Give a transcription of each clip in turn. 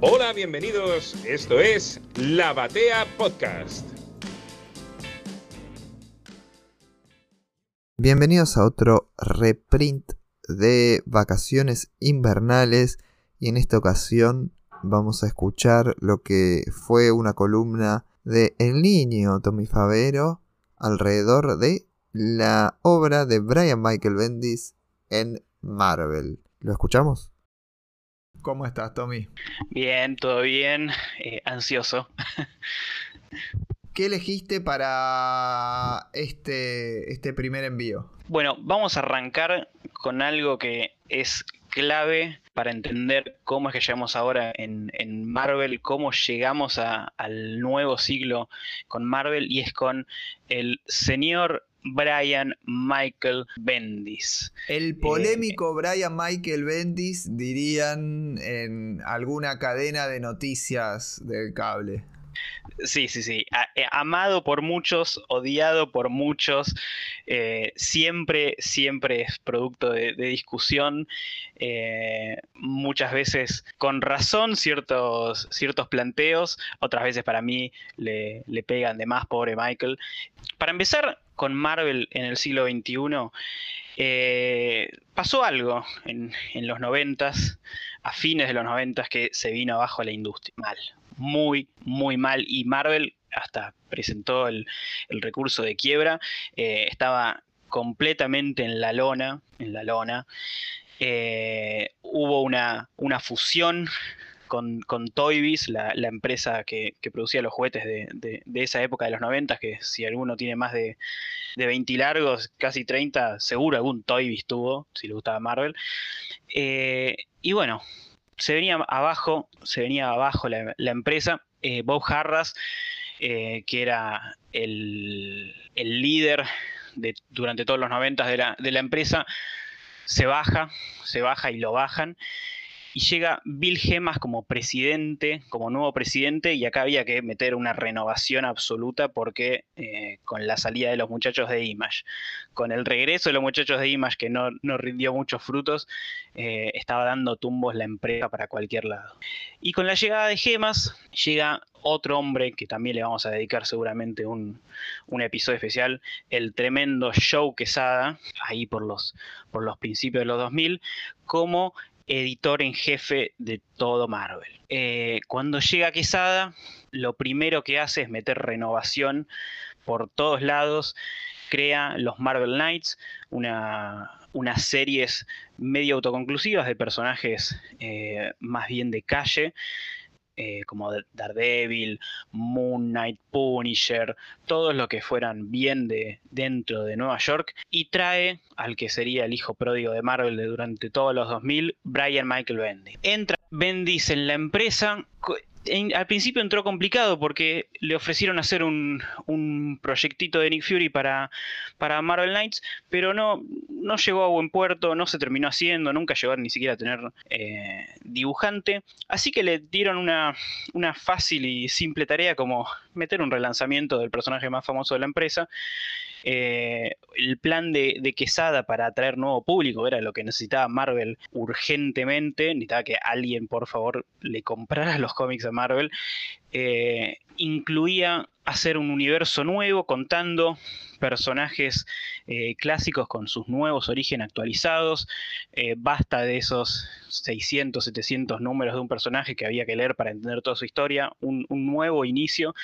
Hola, bienvenidos. Esto es La Batea Podcast. Bienvenidos a otro reprint de vacaciones invernales y en esta ocasión vamos a escuchar lo que fue una columna de El Niño Tommy Favero alrededor de la obra de Brian Michael Bendis en Marvel. ¿Lo escuchamos? ¿Cómo estás, Tommy? Bien, todo bien, eh, ansioso. ¿Qué elegiste para este, este primer envío? Bueno, vamos a arrancar con algo que es clave para entender cómo es que llegamos ahora en, Marvel, cómo llegamos al nuevo siglo con Marvel y es con el señor Brian Michael Bendis. El polémico Brian Michael Bendis, dirían en alguna cadena de noticias del cable. Sí, sí, sí. Eh, amado por muchos, odiado por muchos. Eh, siempre, siempre es producto de, discusión. Eh, muchas veces con razón ciertos, ciertos planteos. Otras veces para mí le, le pegan de más, pobre Michael. Para empezar, con Marvel en el siglo XXI, pasó algo en, los noventas, a fines de los noventas, que se vino abajo la industria. Mal, muy, muy mal. Y Marvel hasta presentó el, recurso de quiebra. Eh, estaba completamente en la lona, en la lona. Eh, hubo una, una fusión con, con Toybis, la, empresa que, producía los juguetes de, esa época de los 90, que si alguno tiene más de, de 20 largos, casi 30, seguro algún Toybis tuvo, si le gustaba Marvel. Eh, y bueno, se venía abajo, se venía abajo la, empresa. Eh, Bob Harras, eh, que era el, líder de, durante todos los 90 de la, de la empresa, se baja, se baja y lo bajan y llega Bill Gemas como presidente, como nuevo presidente, y acá había que meter una renovación absoluta porque eh, con la salida de los muchachos de Image, con el regreso de los muchachos de Image que no, rindió muchos frutos, eh, estaba dando tumbos la empresa para cualquier lado. Y con la llegada de Gemas llega otro hombre que también le vamos a dedicar seguramente un, un, episodio especial, el tremendo Joe Quesada, ahí por los, por los principios de los 2000, como editor en jefe de todo Marvel. Eh, cuando llega Quesada, lo primero que hace es meter renovación por todos lados. Crea los Marvel Knights, una, unas series medio autoconclusivas de personajes eh, más bien de calle, eh, como Daredevil, Moon Knight, Punisher, todos los que fueran bien de dentro de Nueva York, y trae al que sería el hijo pródigo de Marvel de durante todos los 2000, Brian Michael Bendis. Entra Bendis en la empresa, al principio entró complicado porque le ofrecieron hacer un, un proyectito de Nick Fury para, Marvel Knights, pero no, no llegó a buen puerto, no se terminó haciendo, nunca llegó ni siquiera a tener eh, dibujante. Así que le dieron una fácil y simple tarea como meter un relanzamiento del personaje más famoso de la empresa eh, el plan de, Quesada para atraer nuevo público era lo que necesitaba Marvel urgentemente, necesitaba que alguien por favor le comprara los cómics a Marvel, eh, incluía hacer un universo nuevo contando personajes eh, clásicos con sus nuevos orígenes actualizados. Eh, basta de esos 600, 700 números de un personaje que había que leer para entender toda su historia. Un, nuevo inicio.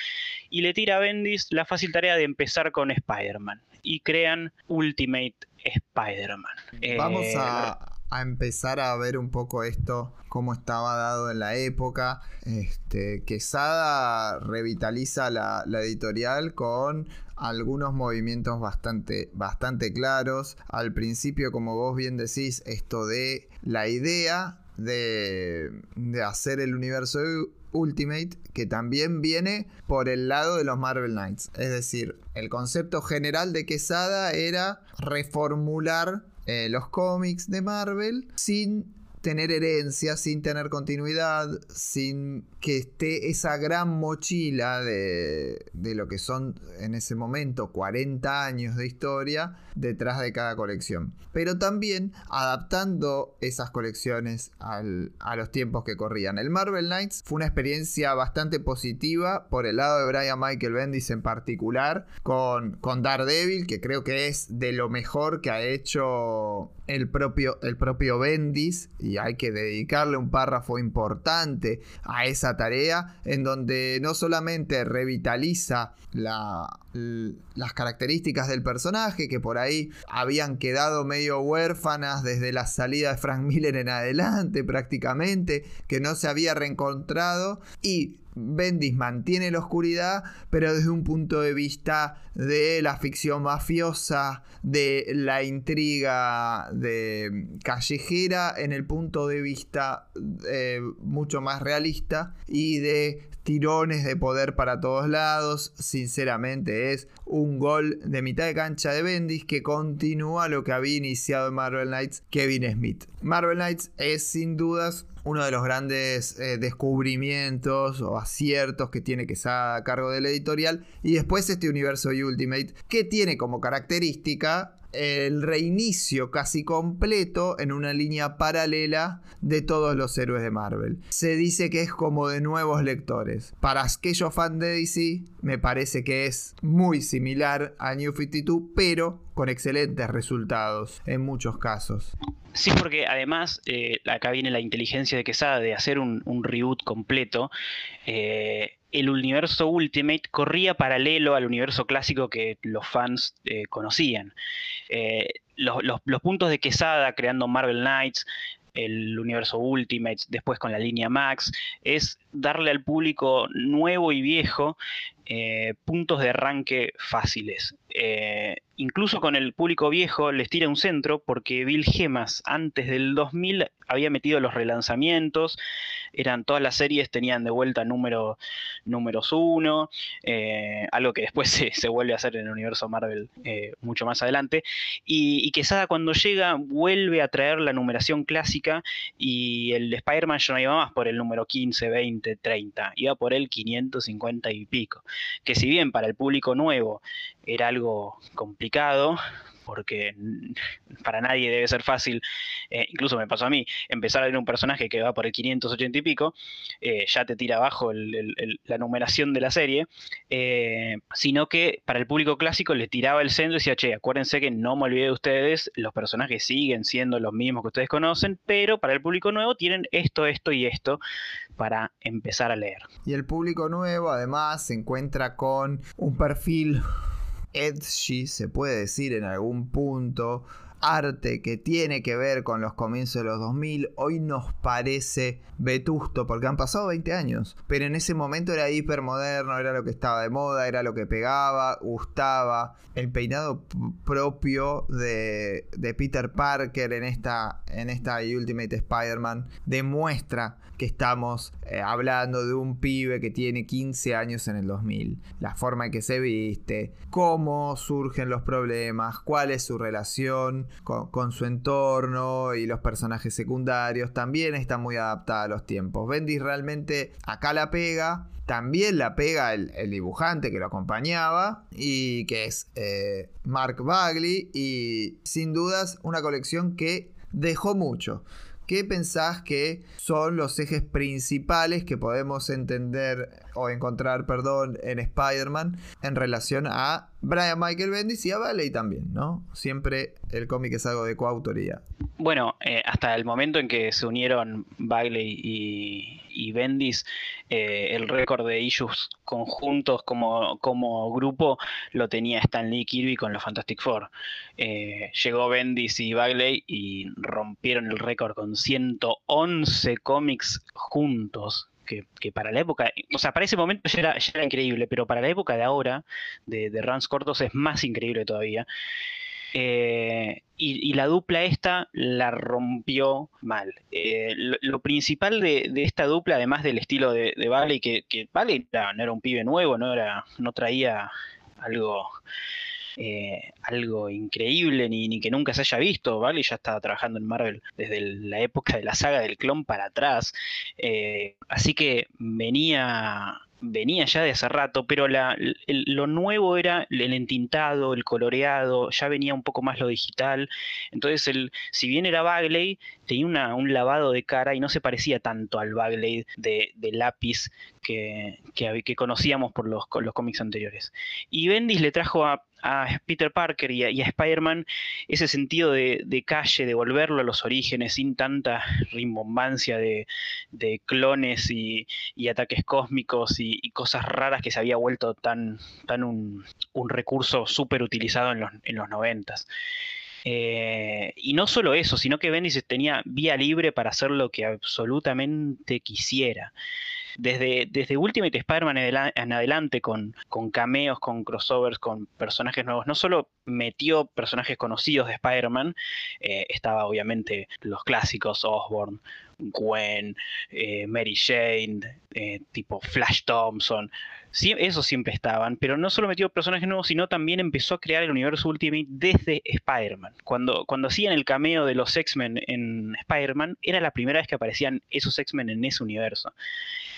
Y le tira a Bendis la fácil tarea de empezar con Spider-Man. Y crean Ultimate Spider-Man. Vamos a, a empezar a ver un poco esto, cómo estaba dado en la época. Este, Quesada revitaliza la, editorial con algunos movimientos bastante, bastante claros. Al principio, como vos bien decís, esto de la idea de, de hacer el universo Ultimate, que también viene por el lado de los Marvel Knights. Es decir, el concepto general de Quesada era reformular eh, los cómics de Marvel sin tener herencia, sin tener continuidad, sin que esté esa gran mochila de, de, lo que son en ese momento 40 años de historia detrás de cada colección. Pero también adaptando esas colecciones a los tiempos que corrían. El Marvel Knights fue una experiencia bastante positiva por el lado de Brian Michael Bendis en particular, con, con Daredevil, que creo que es de lo mejor que ha hecho el propio, el propio Bendis, y hay que dedicarle un párrafo importante a esa tarea, en donde no solamente revitaliza las características del personaje, que por ahí habían quedado medio huérfanas desde la salida de Frank Miller en adelante prácticamente, que no se había reencontrado, y Bendis mantiene la oscuridad, pero desde un punto de vista de la ficción mafiosa, de la intriga de callejera, en el punto de vista eh, mucho más realista y de tirones de poder para todos lados. Sinceramente es un gol de mitad de cancha de Bendis que continúa lo que había iniciado en Marvel Knights Kevin Smith. Marvel Knights es sin dudas uno de los grandes eh, descubrimientos o aciertos que tiene que estar a cargo de la editorial. Y después este universo Ultimate que tiene como característica el reinicio casi completo en una línea paralela de todos los héroes de Marvel. Se dice que es como de nuevos lectores. Para aquellos fans de DC, me parece que es muy similar a New 52, pero con excelentes resultados en muchos casos. Sí, porque además eh, acá viene la inteligencia de Quesada de hacer un, reboot completo. Eh, el universo Ultimate corría paralelo al universo clásico que los fans eh, conocían. Los, los, puntos de Quesada creando Marvel Knights, el universo Ultimate, después con la línea Max, es darle al público nuevo y viejo puntos de arranque fáciles incluso con el público viejo les tira un centro porque Bill Gemas antes del 2000 había metido los relanzamientos, eran todas las series tenían de vuelta número, números uno, eh, algo que después se, vuelve a hacer en el universo Marvel eh, mucho más adelante, y, y, Quesada cuando llega vuelve a traer la numeración clásica y el Spider-Man ya no iba más por el número 15, 20, 30, iba por el 550 y pico, que si bien para el público nuevo era algo complicado, porque para nadie debe ser fácil, eh, incluso me pasó a mí, empezar a leer un personaje que va por el 580 y pico, eh, ya te tira abajo la numeración de la serie, eh, sino que para el público clásico le tiraba el centro y decía, che, acuérdense que no me olvidé de ustedes, los personajes siguen siendo los mismos que ustedes conocen, pero para el público nuevo tienen esto, esto y esto para empezar a leer. Y el público nuevo además se encuentra con un perfil edgy, se puede decir en algún punto, arte que tiene que ver con los comienzos de los 2000, hoy nos parece vetusto porque han pasado 20 años, pero en ese momento era hipermoderno, era lo que estaba de moda, era lo que pegaba, gustaba. El peinado propio de, Peter Parker en esta, en esta Ultimate Spider-Man demuestra que estamos eh, hablando de un pibe que tiene 15 años en el 2000. La forma en que se viste, cómo surgen los problemas, cuál es su relación con, su entorno y los personajes secundarios, también está muy adaptada a los tiempos. Bendis realmente acá la pega. También la pega el, dibujante que lo acompañaba y que es eh, Mark Bagley y sin dudas una colección que dejó mucho. ¿Qué pensás que son los ejes principales que podemos entender o encontrar, perdón, en Spider-Man en relación a Brian Michael Bendis y a Bailey también, ¿no? Siempre el cómic es algo de coautoría. Bueno, eh, hasta el momento en que se unieron Bailey y, y Bendis, eh, el récord de issues conjuntos como, como grupo lo tenía Stan Lee Kirby con los Fantastic Four. Eh, llegó Bendis y Bagley y rompieron el récord con 111 cómics juntos. Que, para la época, o sea, para ese momento ya era, ya era increíble, pero para la época de ahora, de, de runs cortos, es más increíble todavía. Eh, y, la dupla esta la rompió mal. Eh, lo, principal de, esta dupla, además del estilo de, de que, que no era un pibe nuevo, no, era, no traía algo eh, algo increíble ni, que nunca se haya visto. ¿vale? Ya estaba trabajando en Marvel desde la época de la saga del clon para atrás. Así que venía venía ya de hace rato, pero lo nuevo era el entintado, el coloreado, ya venía un poco más lo digital. Entonces, si bien era Bagley, tenía un lavado de cara y no se parecía tanto al Bagley de, lápiz que, que, conocíamos por los, los cómics anteriores. Y Bendis le trajo a, a Peter Parker y a, Spider-Man ese sentido de, calle, de volverlo a los orígenes sin tanta rimbombancia de, clones y, ataques cósmicos y, cosas raras que se había vuelto tan, tan un, recurso súper utilizado en los, en los. Eh, y no solo eso, sino que Bendis tenía vía libre para hacer lo que absolutamente quisiera desde, Ultimate Spider-Man en adelante, con, con cameos, con crossovers, con personajes nuevos, no solo metió personajes conocidos de Spider-Man, eh, estaba obviamente los clásicos Osborn, Gwen, eh, Mary Jane, eh, tipo Flash Thompson, sí, esos siempre estaban, pero no solo metió personajes nuevos, sino también empezó a crear el universo Ultimate desde Spider-Man. Cuando, cuando hacían el cameo de los X-Men en Spider-Man, era la primera vez que aparecían esos X-Men en ese universo.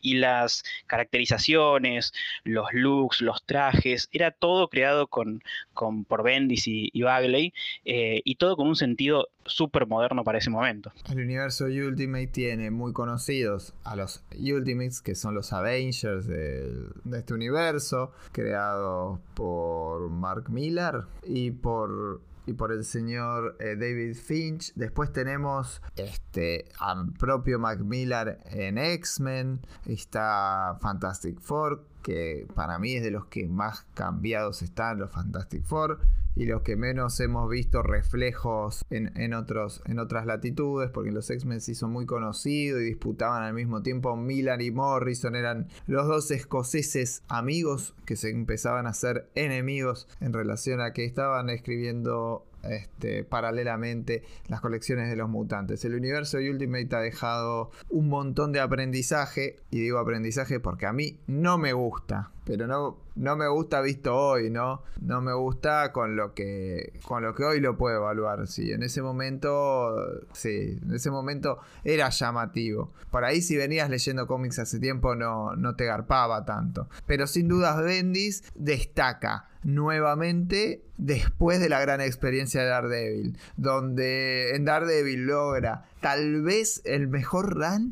Y las caracterizaciones, los looks, los trajes, era todo creado con, con por Bendis y, Bagley, eh, y todo con un sentido súper moderno para ese momento. El universo Ultimate tiene muy conocidos a los Ultimates, que son los Avengers de, este universo, creados por Mark Millar y por y por el señor eh, David Finch. Después tenemos este al propio Mark Millar en X-Men. Está Fantastic Four, que para mí es de los que más cambiados están los Fantastic Four y los que menos hemos visto reflejos en, otros, en otras latitudes, porque los X-Men sí son muy conocidos y disputaban al mismo tiempo. Milan y Morrison eran los dos escoceses amigos que se empezaban a ser enemigos en relación a que estaban escribiendo este, paralelamente las colecciones de los mutantes. El universo Ultimate ha dejado un montón de aprendizaje, y digo aprendizaje porque a mí no me gusta, pero no, no me gusta visto hoy, ¿no? No me gusta con lo que, con lo que hoy lo puedo evaluar. Sí, en ese momento, sí, en ese momento era llamativo. Por ahí si venías leyendo cómics hace tiempo no, no te garpaba tanto. Pero sin dudas Bendis destaca nuevamente después de la gran experiencia de Daredevil, donde en Daredevil logra tal vez el mejor run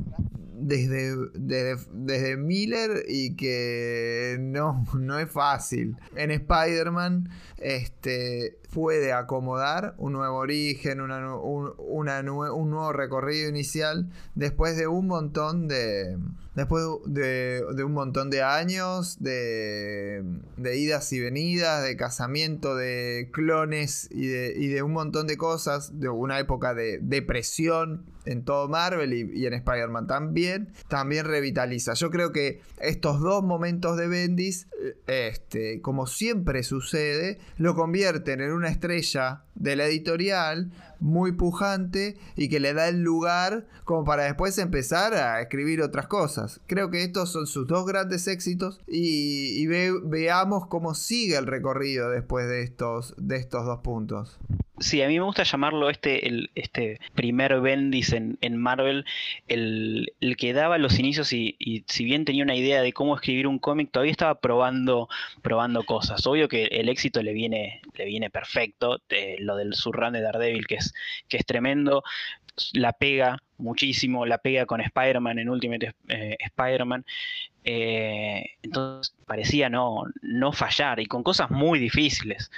desde, desde, Miller y que no, no es fácil. En Spider-Man este, puede acomodar un nuevo origen, una, un, un nuevo recorrido inicial después de un montón de después de, un montón de años de, de, idas y venidas, de casamiento de clones y de, y de un montón de cosas, de una época de depresión en todo Marvel y, en Spider-Man también, también revitaliza. Yo creo que estos dos momentos de Bendis, este, como siempre sucede, lo convierten en una estrella de la editorial muy pujante y que le da el lugar como para después empezar a escribir otras cosas. Creo que estos son sus dos grandes éxitos y, veamos cómo sigue el recorrido después de estos, de estos dos puntos. Sí, a mí me gusta llamarlo este, el, este primer Bendis en, Marvel, el, que daba los inicios y, si bien tenía una idea de cómo escribir un cómic, todavía estaba probando, probando cosas. Obvio que el éxito le viene, le viene perfecto, eh, lo del surrun de Daredevil que es, que es tremendo, la pega muchísimo, la pega con Spider-Man en Ultimate eh, Spider-Man. Eh, entonces parecía no, no fallar y con cosas muy difíciles.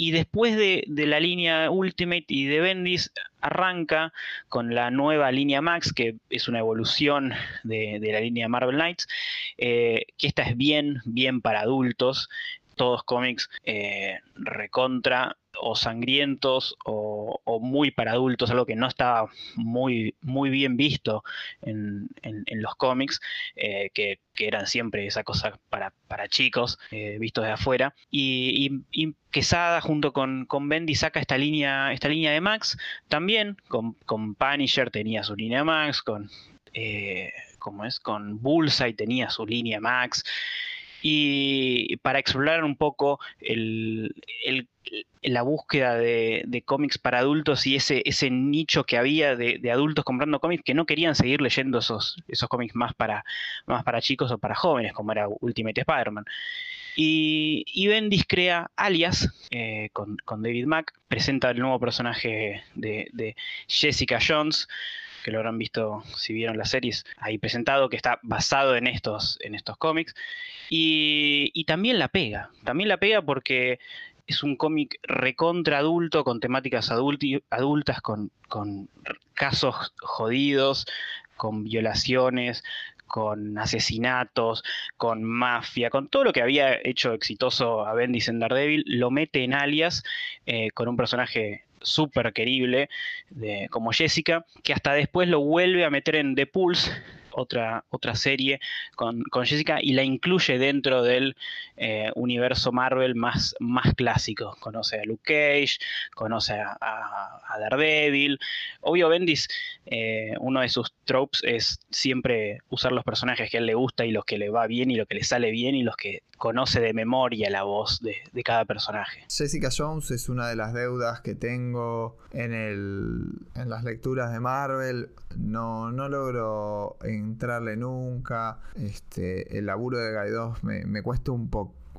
Y después de, la línea Ultimate y de Bendis, arranca con la nueva línea Max, que es una evolución de, la línea Marvel Knights, eh, que esta es bien, bien para adultos todos cómics eh, recontra o sangrientos o, muy para adultos, algo que no estaba muy, muy bien visto en, los cómics, eh, que, eran siempre esa cosa para, para chicos, eh, vistos de afuera. Y, Quesada junto con, con Bendy saca esta línea, esta línea de Max, también con, con Punisher tenía su línea Max, con... como es? Con Bullseye tenía su línea Max. Y para explorar un poco la búsqueda de, cómics para adultos y ese, ese nicho que había de, adultos comprando cómics que no querían seguir leyendo esos, esos cómics más para, más para chicos o para jóvenes, como era Ultimate Spider-Man. Y, Bendis crea Alias eh, con, David Mack, presenta el nuevo personaje de, Jessica Jones, que lo habrán visto si vieron las series ahí presentado, que está basado en estos, en estos cómics. Y, también la pega, también la pega porque es un cómic recontra adulto, con temáticas adultas, con, con casos jodidos, con violaciones, con asesinatos, con mafia, con todo lo que había hecho exitoso a Bendis en Daredevil, lo mete en alias eh, con un personaje súper querible como Jessica, que hasta después lo vuelve a meter en The Pulse, otra, otra serie con, Jessica y la incluye dentro del eh, universo Marvel más, más clásico. Conoce a Luke Cage, conoce a, Daredevil. Obvio, Bendis, eh, uno de sus tropes es siempre usar los personajes que a él le gusta y los que le va bien y lo que le sale bien y los que conoce de memoria la voz de, cada personaje. Jessica Jones es una de las deudas que tengo en, el, en las lecturas de Marvel. No, no logro entrarle nunca. Este, el laburo de Guy me, me cuesta un,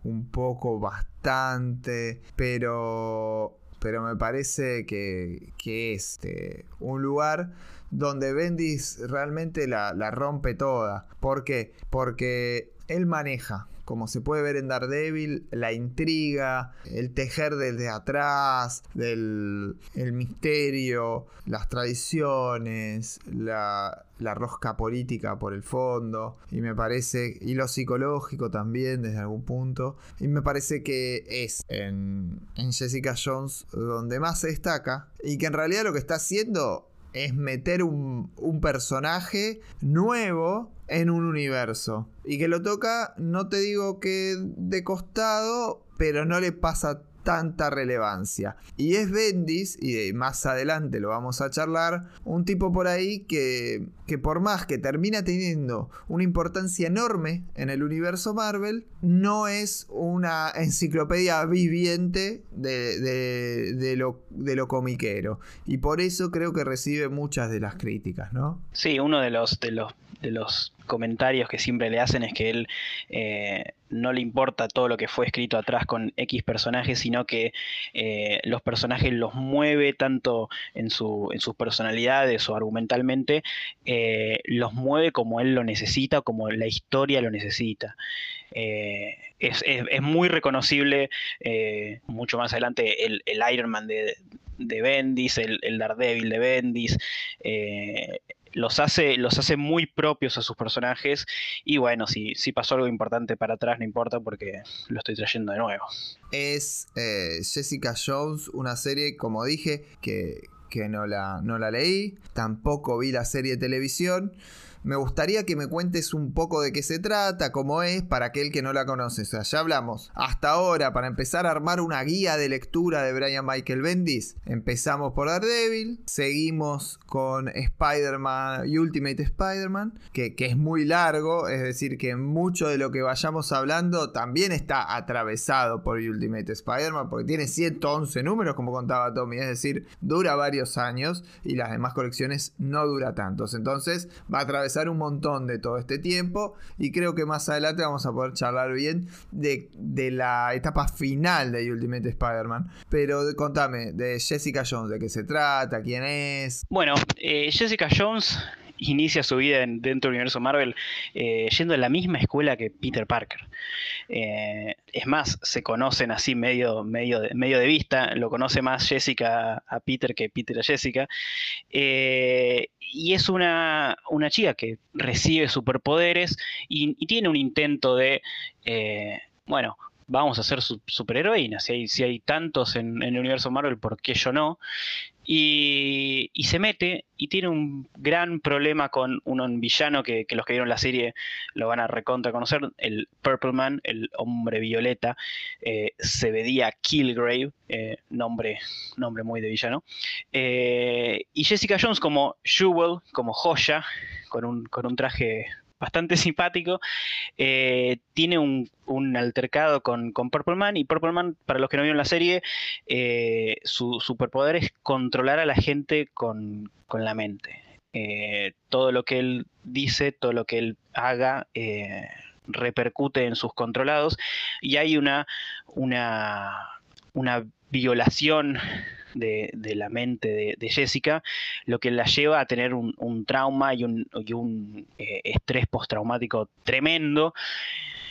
un poco, bastante, pero, pero me parece que, que es este, un lugar donde Bendis realmente la, la rompe toda. ¿Por qué? Porque él maneja como se puede ver en Daredevil, la intriga, el tejer desde atrás, del el misterio, las tradiciones, la, rosca política por el fondo, y me parece, y lo psicológico también desde algún punto, y me parece que es en, en Jessica Jones donde más se destaca, y que en realidad lo que está haciendo es meter un, un personaje nuevo en un universo. Y que lo toca, no te digo que de costado, pero no le pasa tanta relevancia. Y es Bendis, y más adelante lo vamos a charlar, un tipo por ahí que, que por más que termina teniendo una importancia enorme en el universo Marvel, no es una enciclopedia viviente de, de, lo, de lo comiquero. Y por eso creo que recibe muchas de las críticas, ¿no? Sí, uno de los, de los, de los comentarios que siempre le hacen es que él eh, no le importa todo lo que fue escrito atrás con X personajes, sino que eh, los personajes los mueve tanto en, su, en sus personalidades o argumentalmente, eh, los mueve como él lo necesita, como la historia lo necesita. Es, muy reconocible, mucho más adelante, el, Iron Man de, de Bendis, el, el, Daredevil de Bendis, los hace, los hace muy propios a sus personajes. Y bueno, si, si pasó algo importante para atrás, no importa porque lo estoy trayendo de nuevo. Es eh, Jessica Jones, una serie, como dije, que, que no, la, no la leí. Tampoco vi la serie de televisión. Me gustaría que me cuentes un poco de qué se trata, cómo es, para aquel que no la conoce. O sea, ya hablamos hasta ahora para empezar a armar una guía de lectura de Brian Michael Bendis. Empezamos por Daredevil, seguimos con Spider-Man y Ultimate Spider-Man, que, que, es muy largo, es decir, que mucho de lo que vayamos hablando también está atravesado por Ultimate Spider-Man, porque tiene 111 números, como contaba Tommy, es decir, dura varios años y las demás colecciones no dura tantos. Entonces va a atravesar un montón de todo este tiempo y creo que más adelante vamos a poder charlar bien de, la etapa final de Ultimate Spider-Man. Pero contame, de Jessica Jones, de qué se trata, quién es. Bueno, eh, Jessica Jones inicia su vida dentro del universo Marvel eh, yendo a la misma escuela que Peter Parker. Eh, es más, se conocen así medio, medio, de, medio de vista, lo conoce más Jessica a Peter que Peter a Jessica. Eh, y es una, una, chica que recibe superpoderes y, tiene un intento de, bueno, vamos a ser superheroínas. Si hay, si hay tantos en, el universo Marvel, ¿por qué yo no? Y, se mete y tiene un gran problema con un villano que, los que vieron la serie lo van a recontra conocer, el Purple Man, el hombre violeta, eh, se veía Killgrave, eh, nombre, nombre muy de villano. Eh, y Jessica Jones como Jewel, como joya, con un, con un traje bastante simpático, eh, tiene un, altercado con, con, Purple Man y Purple Man, para los que no vieron la serie, eh, su superpoder es controlar a la gente con, la mente. Eh, todo lo que él dice, todo lo que él haga, repercute en sus controlados y hay una, una, una violación de, la mente de, Jessica, lo que la lleva a tener un, trauma y un, eh, estrés postraumático tremendo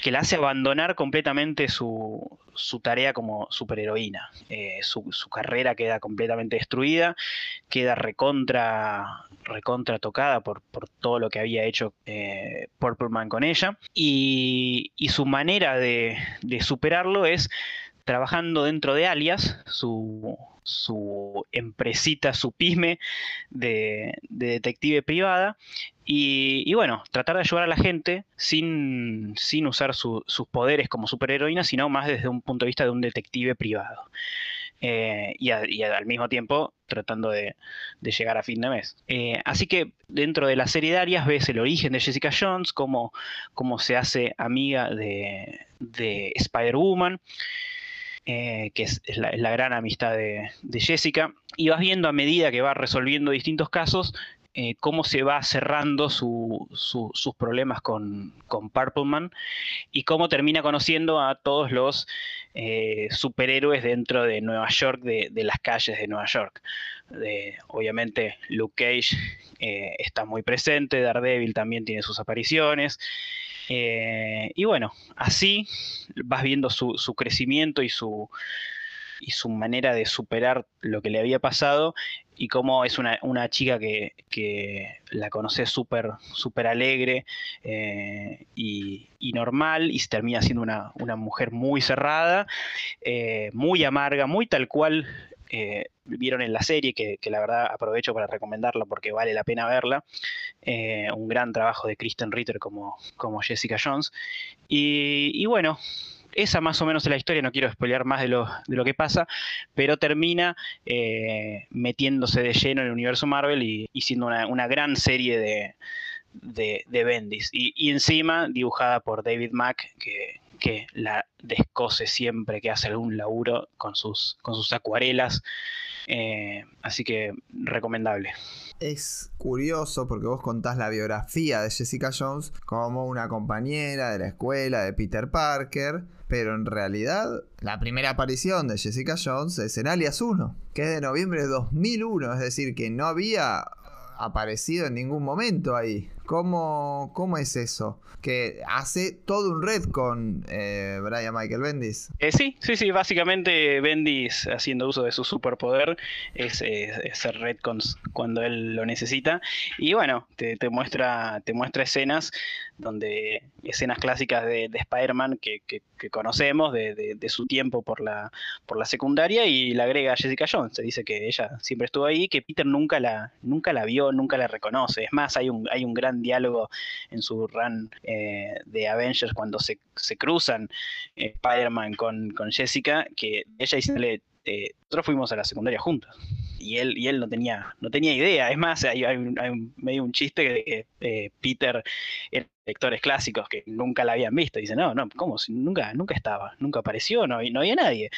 que la hace abandonar completamente su, tarea como superheroína. Eh, su, carrera queda completamente destruida, queda recontra, tocada por, todo lo que había hecho eh, Purple Man con ella. Y, su manera de superarlo es trabajando dentro de Alias, su, su empresita, su pyme de, detective privada. Y, bueno, tratar de ayudar a la gente sin, sin usar sus poderes como superheroína, sino más desde un punto de vista de un detective privado. Eh, y, al mismo tiempo tratando de, llegar a fin de mes. Eh, así que dentro de la serie de Arias ves el origen de Jessica Jones, cómo, cómo se hace amiga de, de Spider-Woman. Eh, que es, la, gran amistad de, Jessica, y vas viendo a medida que va resolviendo distintos casos eh, cómo se va cerrando sus problemas con, con Purple Man y cómo termina conociendo a todos los eh, superhéroes dentro de Nueva York, de, las calles de Nueva York. obviamente Luke Cage está muy presente, Daredevil también tiene sus apariciones. Eh, y bueno, así vas viendo su, crecimiento y su, y su manera de superar lo que le había pasado y cómo es una, chica que, la conoce súper super alegre eh, y, normal y termina siendo una, mujer muy cerrada, eh, muy amarga, muy tal cual eh, vieron en la serie, que, la verdad aprovecho para recomendarla porque vale la pena verla. Eh, un gran trabajo de Kristen Ritter como, como Jessica Jones. Y, bueno, esa más o menos es la historia, no quiero spoilear más de lo, de lo que pasa, pero termina eh, metiéndose de lleno en el universo Marvel y, siendo una, gran serie de, de, Bendis. Y, y, encima dibujada por David Mack, que, que la descose siempre que hace algún laburo con sus, con sus acuarelas. Eh, así que recomendable. Es curioso porque vos contás la biografía de Jessica Jones como una compañera de la escuela de Peter Parker, pero en realidad la primera aparición de Jessica Jones es en Alias 1, que es de noviembre de 2001, es decir, que no había aparecido en ningún momento ahí. ¿Cómo, cómo es eso? Que hace todo un red con eh, Brian Michael Bendis. Eh, sí, sí, sí. Básicamente Bendis, haciendo uso de su superpoder, es, hacer retcons cuando él lo necesita. Y bueno, te, muestra, te muestra escenas donde escenas clásicas de, Spider-Man que, conocemos de, su tiempo por la, por la secundaria y la agrega Jessica Jones. Se dice que ella siempre estuvo ahí, que Peter nunca la, nunca la vio, nunca la reconoce. Es más, hay un, hay un gran diálogo en su run eh, de Avengers cuando se, cruzan eh, Spider-Man con, Jessica, que ella dice, eh, nosotros fuimos a la secundaria juntos. Y él, y él no tenía, no tenía idea. Es más, hay, medio un chiste de que Peter era lectores clásicos que nunca la habían visto. Dice, no, no, ¿cómo? Nunca, nunca estaba, nunca apareció, no, no había nadie.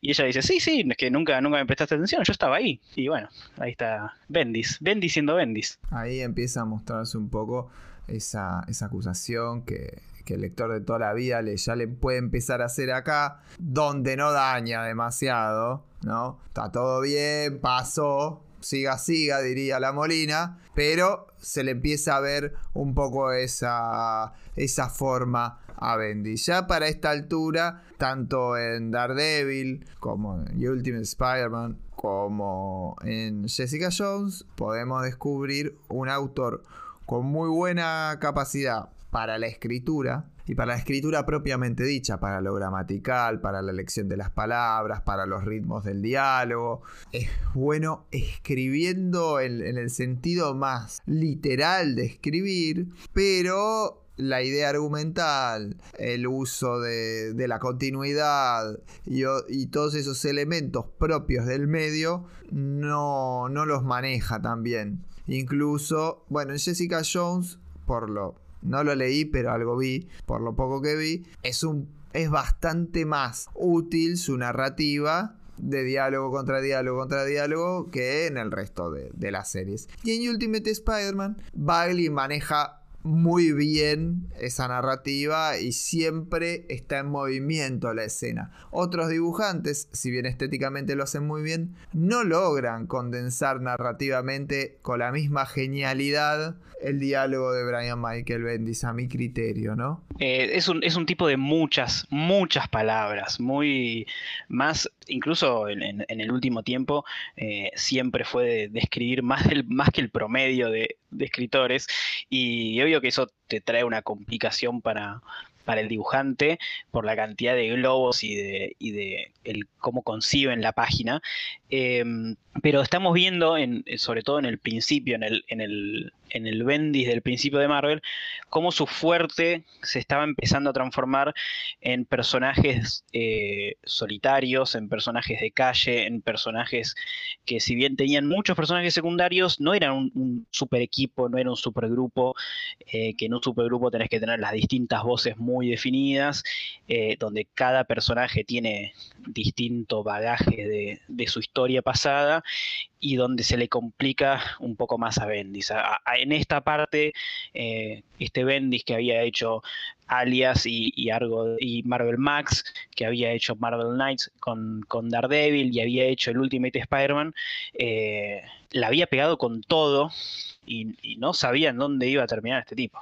Y ella dice, sí, sí, es que nunca, nunca me prestaste atención, yo estaba ahí. Y bueno, ahí está Bendis, Bendis siendo Bendis. Ahí empieza a mostrarse un poco esa, esa acusación que, el lector de toda la vida le, ya le puede empezar a hacer acá, donde no daña demasiado, ¿no? Está todo bien, pasó, siga, siga, diría la Molina, pero se le empieza a ver un poco esa, esa forma a Bendy. Ya para esta altura, tanto en Daredevil como en Ultimate Spider-Man, como en Jessica Jones, podemos descubrir un autor con muy buena capacidad para la escritura, y para la escritura propiamente dicha, para lo gramatical, para la elección de las palabras, para los ritmos del diálogo. Es bueno escribiendo en, el sentido más literal de escribir, pero la idea argumental, el uso de, la continuidad y, todos esos elementos propios del medio no, no los maneja tan bien. Incluso, bueno, en Jessica Jones, por lo no lo leí, pero algo vi, por lo poco que vi, es un es bastante más útil su narrativa de diálogo contra diálogo contra diálogo que en el resto de, de las series. Y en Ultimate Spider-Man, Bagley maneja muy bien esa narrativa y siempre está en movimiento la escena. Otros dibujantes, si bien estéticamente lo hacen muy bien, no logran condensar narrativamente con la misma genialidad el diálogo de Brian Michael Bendis a mi criterio, ¿no? Eh, es, un, es, un, tipo de muchas, muchas palabras, muy más, incluso en, el último tiempo, eh, siempre fue de, escribir más, más que el promedio de, escritores y obvio que eso te trae una complicación para, para el dibujante por la cantidad de globos y de, y de el, cómo conciben la página. Em, pero estamos viendo, en, sobre todo en el principio, en el, en el Bendis del principio de Marvel, cómo su fuerte se estaba empezando a transformar en personajes eh, solitarios, en personajes de calle, en personajes que si bien tenían muchos personajes secundarios, no eran un, super equipo, no era un super grupo, eh, que en un super grupo tenés que tener las distintas voces muy definidas, eh, donde cada personaje tiene distinto bagaje de, su historia pasada y donde se le complica un poco más a Bendis. en esta parte, eh, este Bendis que había hecho Alias y, y Marvel Max, que había hecho Marvel Knights con, Daredevil y había hecho el Ultimate Spider-Man, eh, la había pegado con todo y, y no sabían dónde iba a terminar este tipo.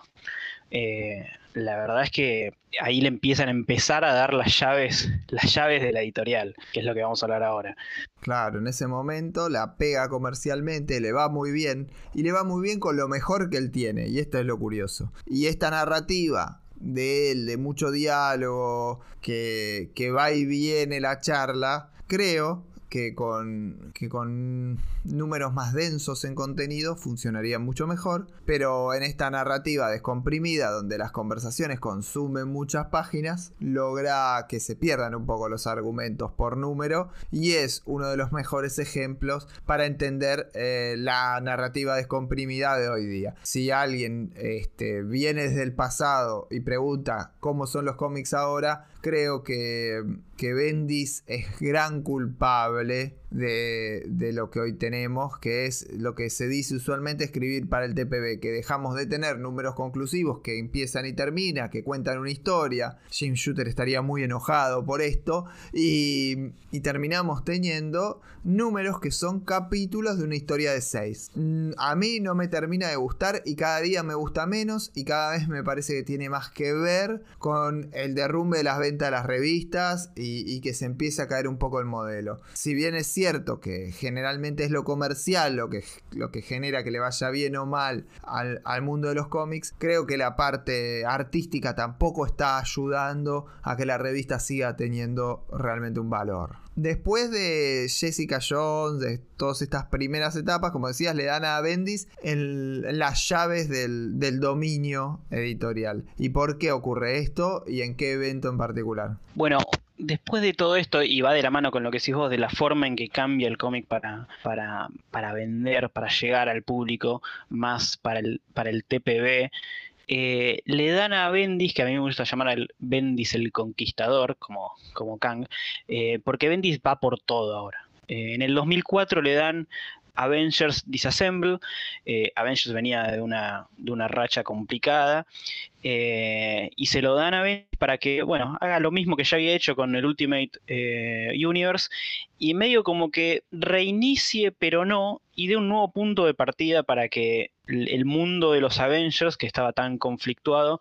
Eh, la verdad es que ahí le empiezan a empezar a dar las llaves, las llaves de la editorial, que es lo que vamos a hablar ahora. Claro, en ese momento la pega comercialmente, le va muy bien, y le va muy bien con lo mejor que él tiene, y esto es lo curioso. Y esta narrativa de él, de mucho diálogo, que, que va y viene la charla, creo que con, que con números más densos en contenido funcionaría mucho mejor, pero en esta narrativa descomprimida donde las conversaciones consumen muchas páginas, logra que se pierdan un poco los argumentos por número y es uno de los mejores ejemplos para entender eh, la narrativa descomprimida de hoy día. Si alguien este, viene desde el pasado y pregunta cómo son los cómics ahora, creo que, que Bendis es gran culpable de, de, lo que hoy tenemos, que es lo que se dice usualmente escribir para el TPB, que dejamos de tener números conclusivos que empiezan y terminan, que cuentan una historia. Jim Shooter estaría muy enojado por esto, y, y terminamos teniendo números que son capítulos de una historia de seis. Mm, a mí no me termina de gustar y cada día me gusta menos y cada vez me parece que tiene más que ver con el derrumbe de las ventas de las revistas y, que se empieza a caer un poco el modelo. Si bien es cierto que generalmente es lo comercial lo que, lo que genera que le vaya bien o mal al, al mundo de los cómics, creo que la parte artística tampoco está ayudando a que la revista siga teniendo realmente un valor. Después de Jessica Jones, de todas estas primeras etapas, como decías, le dan a Bendis las llaves del, dominio editorial. ¿Y por qué ocurre esto y en qué evento en particular? Bueno, después de todo esto, y va de la mano con lo que decís vos, de la forma en que cambia el cómic para vender, para llegar al público, más para el, para el TPB. Eh, le dan a Bendis, que a mí me gusta llamar al Bendis el Conquistador, como, como Kang, eh, porque Bendis va por todo ahora. Eh, en el 2004 le dan Avengers Disassemble. Avengers venía de una, de una racha complicada. Y se lo dan a Bendis para que, bueno, haga lo mismo que ya había hecho con el Ultimate Universe. Y medio como que reinicie, pero no, y dé un nuevo punto de partida para que el mundo de los Avengers, que estaba tan conflictuado,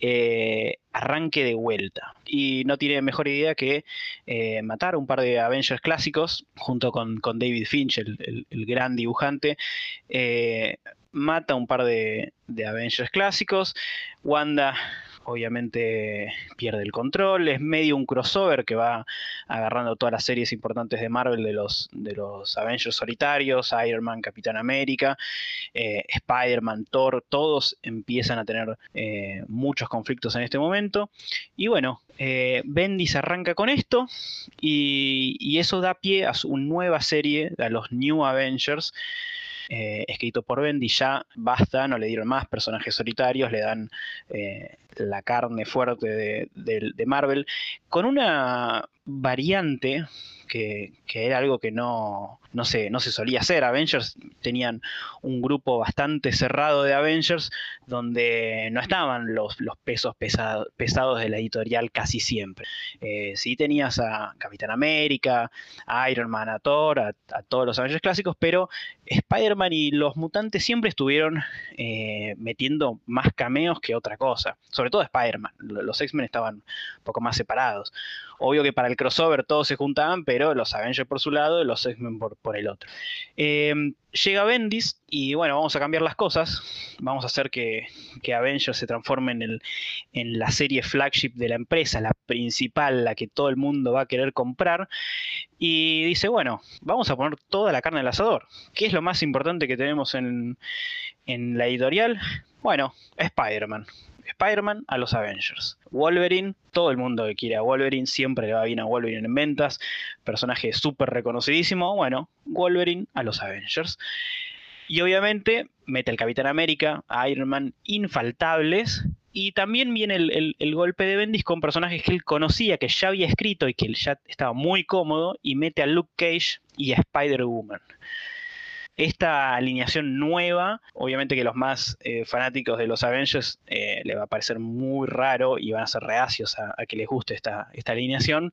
eh, arranque de vuelta. Y no tiene mejor idea que eh, matar un par de Avengers clásicos, junto con, David Finch, el, gran dibujante. Eh, mata un par de, Avengers clásicos. Wanda obviamente pierde el control, es medio un crossover que va agarrando todas las series importantes de Marvel de los, de los Avengers solitarios, Iron Man, Capitán América, eh, Spider-Man, Thor, todos empiezan a tener eh, muchos conflictos en este momento. Y bueno, eh, Bendis arranca con esto y, y eso da pie a una nueva serie, a los New Avengers. Eh, escrito por Bendy, ya basta, no le dieron más personajes solitarios, le dan eh, la carne fuerte de Marvel, con una variante que, era algo que no, no, se, no se solía hacer. Avengers tenían un grupo bastante cerrado de Avengers donde no estaban los, los pesos pesados de la editorial casi siempre. Eh, sí tenías a Capitán América, a Iron Man, a Thor, a, todos los Avengers clásicos, pero Spider-Man y los mutantes siempre estuvieron eh, metiendo más cameos que otra cosa. Sobre todo Spider-Man. Los X-Men estaban un poco más separados. Obvio que para el crossover todos se juntaban, pero los Avengers por su lado y los X-Men por, el otro. Em, llega Bendis y bueno, vamos a cambiar las cosas. Vamos a hacer que, Avengers se transforme en, el, en la serie flagship de la empresa, la principal, la que todo el mundo va a querer comprar. Y dice, bueno, vamos a poner toda la carne al asador. ¿Qué es lo más importante que tenemos en, en la editorial? Bueno, Spider-Man. Spider-Man a los Avengers. Wolverine, todo el mundo que quiere a Wolverine, siempre le va bien a Wolverine en ventas, personaje súper reconocidísimo, bueno, Wolverine a los Avengers. Y obviamente mete al Capitán América, a Iron Man, infaltables. Y también viene el, el, golpe de Bendis con personajes que él conocía, que ya había escrito y que él ya estaba muy cómodo, y mete a Luke Cage y a Spider-Woman esta alineación nueva, obviamente que los más eh, fanáticos de los Avengers eh, le va a parecer muy raro y van a ser reacios a, que les guste esta, esta alineación,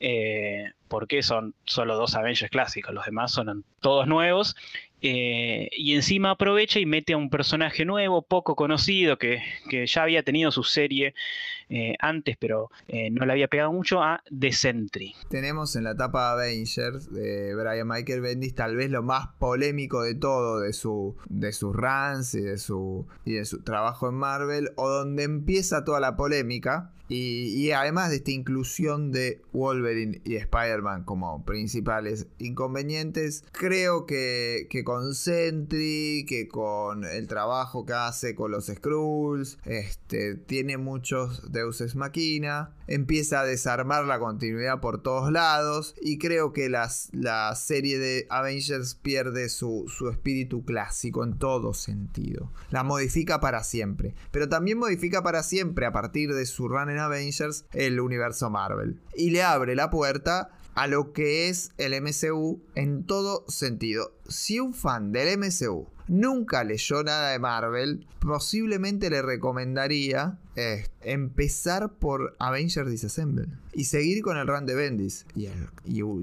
eh, porque son solo dos Avengers clásicos, los demás son todos nuevos eh, y encima aprovecha y mete a un personaje nuevo, poco conocido, que, ya había tenido su serie eh, antes, pero eh, no le había pegado mucho, a The Sentry. Tenemos en la etapa Avengers de Brian Michael Bendis tal vez lo más polémico de todo, de su de sus runs y de su, y de su trabajo en Marvel, o donde empieza toda la polémica y, además de esta inclusión de Wolverine y Spider-Man como principales inconvenientes, creo que, con que con el trabajo que hace con los Skrulls, este, tiene muchos deuses máquina, empieza a desarmar la continuidad por todos lados y creo que las, la serie de Avengers pierde su, su espíritu clásico en todo sentido. La modifica para siempre, pero también modifica para siempre a partir de su run en Avengers el universo Marvel. Y le abre la puerta a lo que es el MCU en todo sentido. Si un fan del MCU nunca leyó nada de Marvel, posiblemente le recomendaría eh, empezar por Avengers Disassemble y seguir con el run de Bendis. Y,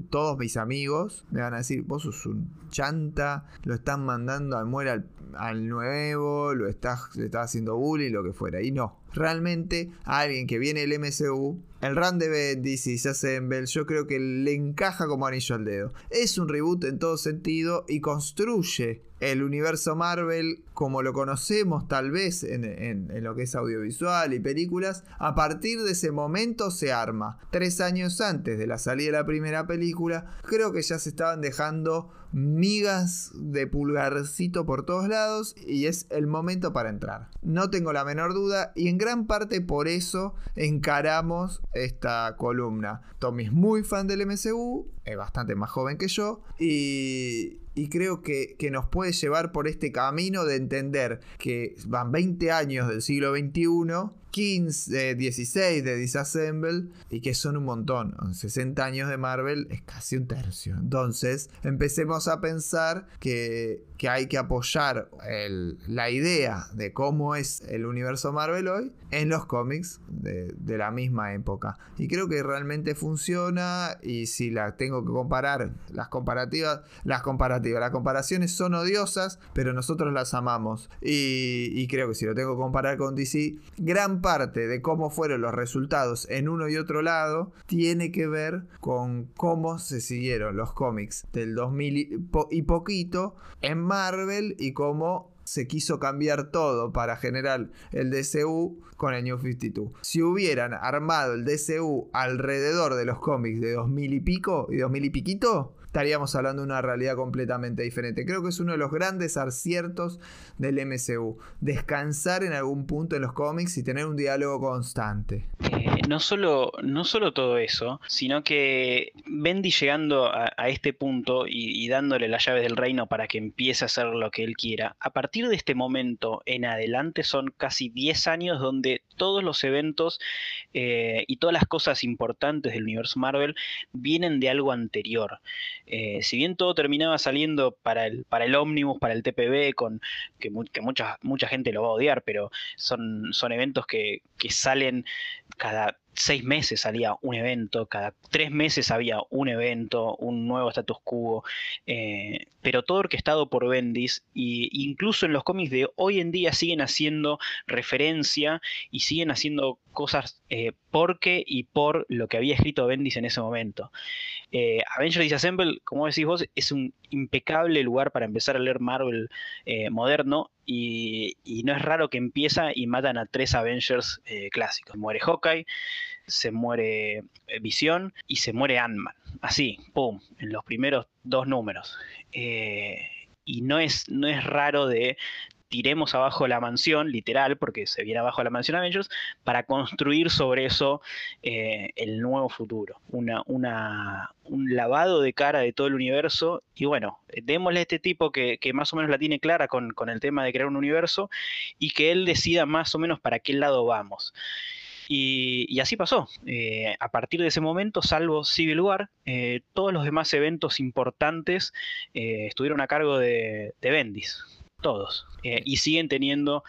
todos mis amigos me van a decir: Vos sos un chanta, lo están mandando al muere al, nuevo, lo estás, le estás haciendo bullying, lo que fuera. Y no, realmente a alguien que viene del MCU, el run de Bendis y Disassemble, yo creo que le encaja como anillo al dedo. Es un reboot en todo sentido y construye el universo Marvel como lo conocemos tal vez en, lo que es audiovisual y películas, a partir de ese momento se arma. Tres años antes de la salida de la primera película, creo que ya se estaban dejando migas de pulgarcito por todos lados y es el momento para entrar. No tengo la menor duda y en gran parte por eso encaramos esta columna. Tommy es muy fan del MCU, es bastante más joven que yo y, creo que, que, nos puede llevar por este camino de entender que van 20 años del siglo XXI 15, 16 de Disassemble y que son un montón. 60 años de Marvel es casi un tercio. Entonces empecemos a pensar que, hay que apoyar la idea de cómo es el universo Marvel hoy en los cómics de, la misma época. Y creo que realmente funciona y si la tengo que comparar, las comparativas, las comparativas, las comparaciones son odiosas, pero nosotros las amamos. Y, y creo que si lo tengo que comparar con DC, gran parte de cómo fueron los resultados en uno y otro lado tiene que ver con cómo se siguieron los cómics del 2000 y, poquito en Marvel y cómo se quiso cambiar todo para generar el DCU con el New 52. Si hubieran armado el DCU alrededor de los cómics de 2000 y pico y 2000 y piquito, estaríamos hablando de una realidad completamente diferente. Creo que es uno de los grandes aciertos del MCU, descansar en algún punto en los cómics y tener un diálogo constante. Eh, no, solo, no solo todo eso, sino que Bendy llegando a, este punto y, dándole las llaves del reino para que empiece a hacer lo que él quiera, a partir de este momento en adelante son casi 10 años donde todos los eventos eh, y todas las cosas importantes del universo Marvel vienen de algo anterior. Eh, si bien todo terminaba saliendo para el, para el Omnibus, para el TPB, con, que, mucha, mucha gente lo va a odiar, pero son, son eventos que, que salen cada seis meses salía un evento, cada tres meses había un evento, un nuevo status quo, eh, pero todo orquestado por Bendis, e incluso en los cómics de hoy en día siguen haciendo referencia y siguen haciendo cosas eh, porque y por lo que había escrito Bendis en ese momento. Eh, Avengers Disassemble, como decís vos, es un impecable lugar para empezar a leer Marvel eh, moderno y, no es raro que empieza y matan a tres Avengers eh, clásicos. Muere Hawkeye, se muere Visión y se muere Ant-Man. Así, ¡pum!, en los primeros dos números. y no es, no es raro de tiremos abajo la mansión, literal, porque se viene abajo la mansión Avengers, para construir sobre eso eh, el nuevo futuro. Una, un lavado de cara de todo el universo. Y bueno, démosle a este tipo que, más o menos la tiene clara con, el tema de crear un universo y que él decida más o menos para qué lado vamos. Y, así pasó. Eh, a partir de ese momento, salvo Civil War, eh, todos los demás eventos importantes estuvieron a cargo de, de Bendis todos. Eh, y siguen teniendo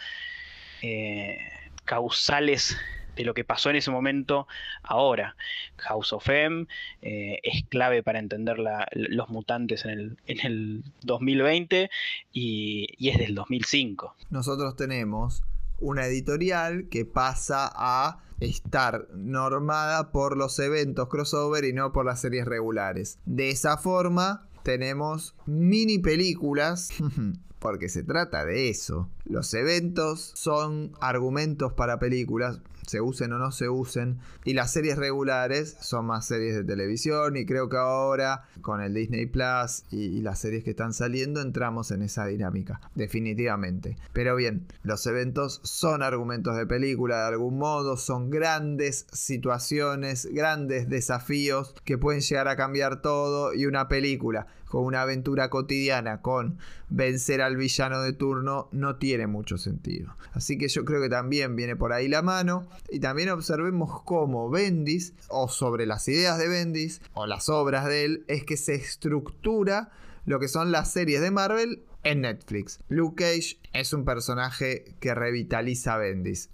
eh, causales de lo que pasó en ese momento ahora. House of M eh, es clave para entender los mutantes en el, en el 2020 y, y, es del 2005. Nosotros tenemos una editorial que pasa a estar normada por los eventos crossover y no por las series regulares. De esa forma tenemos mini películas porque se trata de eso. Los eventos son argumentos para películas, se usen o no se usen, y las series regulares son más series de televisión y creo que ahora con el Disney Plus y, las series que están saliendo entramos en esa dinámica, definitivamente. Pero bien, los eventos son argumentos de película de algún modo, son grandes situaciones, grandes desafíos que pueden llegar a cambiar todo y una película con una aventura cotidiana, con vencer al villano de turno, no tiene mucho sentido. Así que yo creo que también viene por ahí la mano. Y también observemos cómo Bendis, o sobre las ideas de Bendis, o las obras de él, es que se estructura lo que son las series de Marvel en Netflix. Luke Cage es un personaje que revitaliza a Bendis.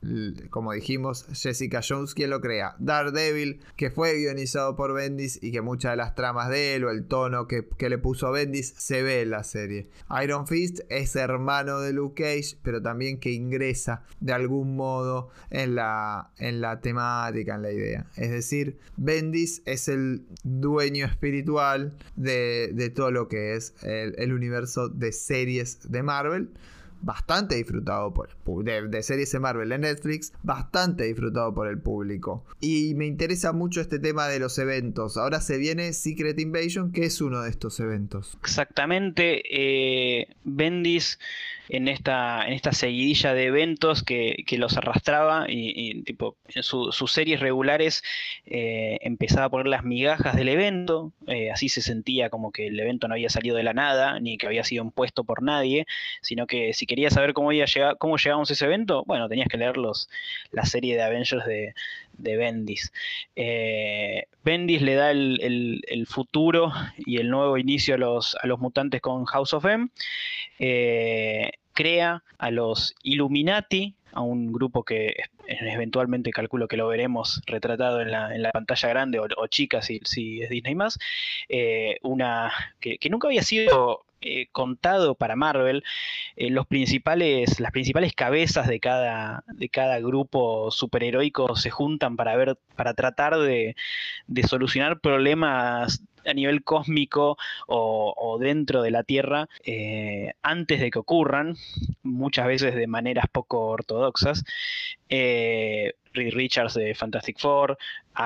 Como dijimos, Jessica Jones, quien lo crea. Daredevil, que fue guionizado por Bendis y que muchas de las tramas de él o el tono que, le puso Bendis se ve en la serie. Iron Fist es hermano de Luke Cage, pero también que ingresa de algún modo en la, en la temática, en la idea. Es decir, Bendis es el dueño espiritual de, todo lo que es el, el universo de series de Marvel bastante disfrutado por de, de, series de Marvel en Netflix, bastante disfrutado por el público. Y me interesa mucho este tema de los eventos. Ahora se viene Secret Invasion, que es uno de estos eventos. Exactamente. Eh, Bendis en esta, en esta seguidilla de eventos que, los arrastraba y, tipo, en sus series regulares eh, empezaba a poner las migajas del evento, eh, así se sentía como que el evento no había salido de la nada, ni que había sido impuesto por nadie, sino que si querías saber cómo, iba a cómo llegamos a ese evento, bueno, tenías que leer los, la serie de Avengers de, de Bendis. Eh, Bendis le da el, futuro y el nuevo inicio a los, a los mutantes con House of M. Eh, crea a los Illuminati, a un grupo que eventualmente calculo que lo veremos retratado en la, en la pantalla grande o, chica si, si, es Disney más, eh, una que, nunca había sido eh, contado para Marvel, eh, las principales cabezas de cada, grupo superheroico se juntan para ver, para tratar de, de solucionar problemas a nivel cósmico o, dentro de la Tierra eh, antes de que ocurran, muchas veces de maneras poco ortodoxas. Eh, Richards de Fantastic Four,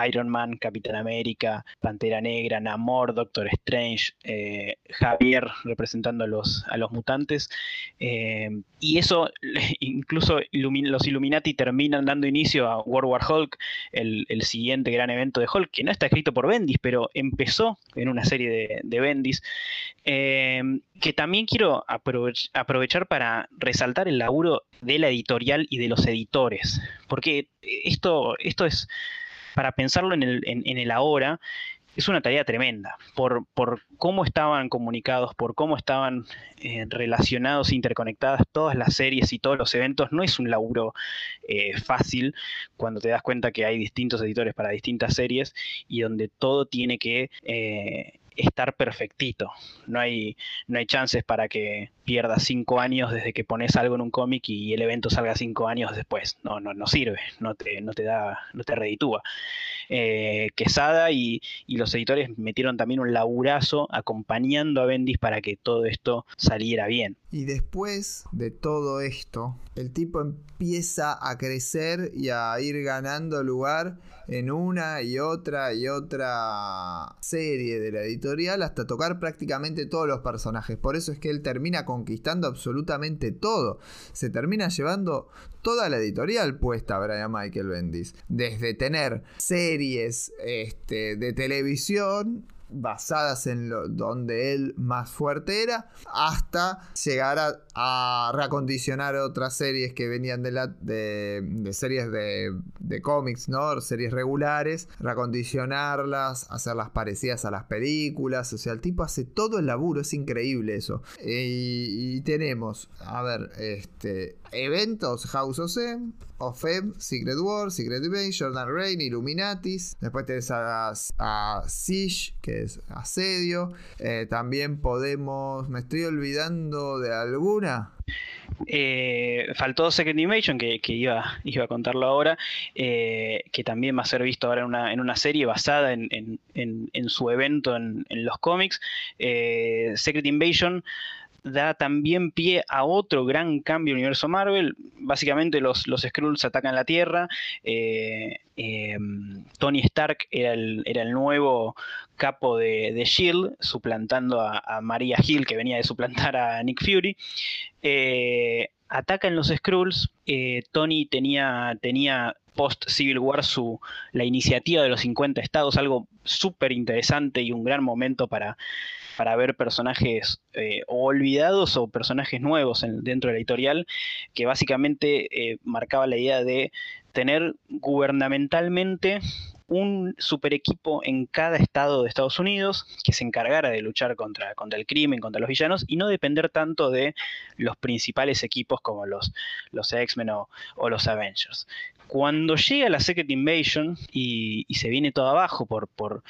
Iron Man, Capitán América, Pantera Negra, Namor, Doctor Strange, eh, Javier representando a los, a los mutantes. Eh, y eso, incluso los Illuminati terminan dando inicio a World War Hulk, el, siguiente gran evento de Hulk, que no está escrito por Bendis, pero empezó en una serie de, de Bendis. Que también quiero aprovechar para resaltar el laburo de la editorial y de los editores, porque esto, esto es para pensarlo en el, ahora, es una tarea tremenda por, por, cómo estaban comunicados, por cómo estaban eh, relacionados, interconectadas todas las series y todos los eventos. No es un laburo eh, fácil cuando te das cuenta que hay distintos editores para distintas series y donde todo tiene que eh, estar perfectito. No hay, no hay chances para que pierdas cinco años desde que pones algo en un cómic y el evento salga cinco años después. No, no, no sirve, no te, no te da, no te reditúa. Eh, Quesada y, y, los editores metieron también un laburazo acompañando a Bendis para que todo esto saliera bien. Y después de todo esto, el tipo empieza a crecer y a ir ganando lugar en una y otra y otra serie de la editorial hasta tocar prácticamente todos los personajes. Por eso es que él termina conquistando absolutamente todo. Se termina llevando toda la editorial puesta a Brian Michael Bendis. Desde tener series este, de televisión basadas en lo, donde él más fuerte era, hasta llegar a, reacondicionar otras series que venían de, series de, de, cómics, ¿no? Series regulares, reacondicionarlas, hacerlas parecidas a las películas, o sea, el tipo hace todo el laburo, es increíble eso. Y, y tenemos, a ver, este, eventos House of M, of M, Secret War, Secret Invasion, Jordan Rain, Illuminatis. Después tenés a, a Siege, que es asedio. Eh, también podemos. ¿Me estoy olvidando de alguna? Eh, faltó Secret Invasion, que, iba, iba, a contarlo ahora, eh, que también va a ser visto ahora en una, en una serie basada en, en, su evento en, los cómics. Secret Invasion da también pie a otro gran cambio universo Marvel. Básicamente los, los Skrulls atacan la Tierra. Eh, em, Tony Stark era el, era el, nuevo capo de, de Shield, suplantando a, Maria Hill, que venía de suplantar a Nick Fury. Eh, atacan los Skrulls. Eh, Tony tenía, tenía post Civil War su, la iniciativa de los 50 estados, algo súper interesante y un gran momento para, para ver personajes eh, olvidados o personajes nuevos dentro de la editorial, que básicamente eh, marcaba la idea de tener gubernamentalmente un super equipo en cada estado de Estados Unidos que se encargara de luchar contra, contra el crimen, contra los villanos, y no depender tanto de los principales equipos como los, los X-Men o, los Avengers. Cuando llega la Secret Invasion y, se viene todo abajo por,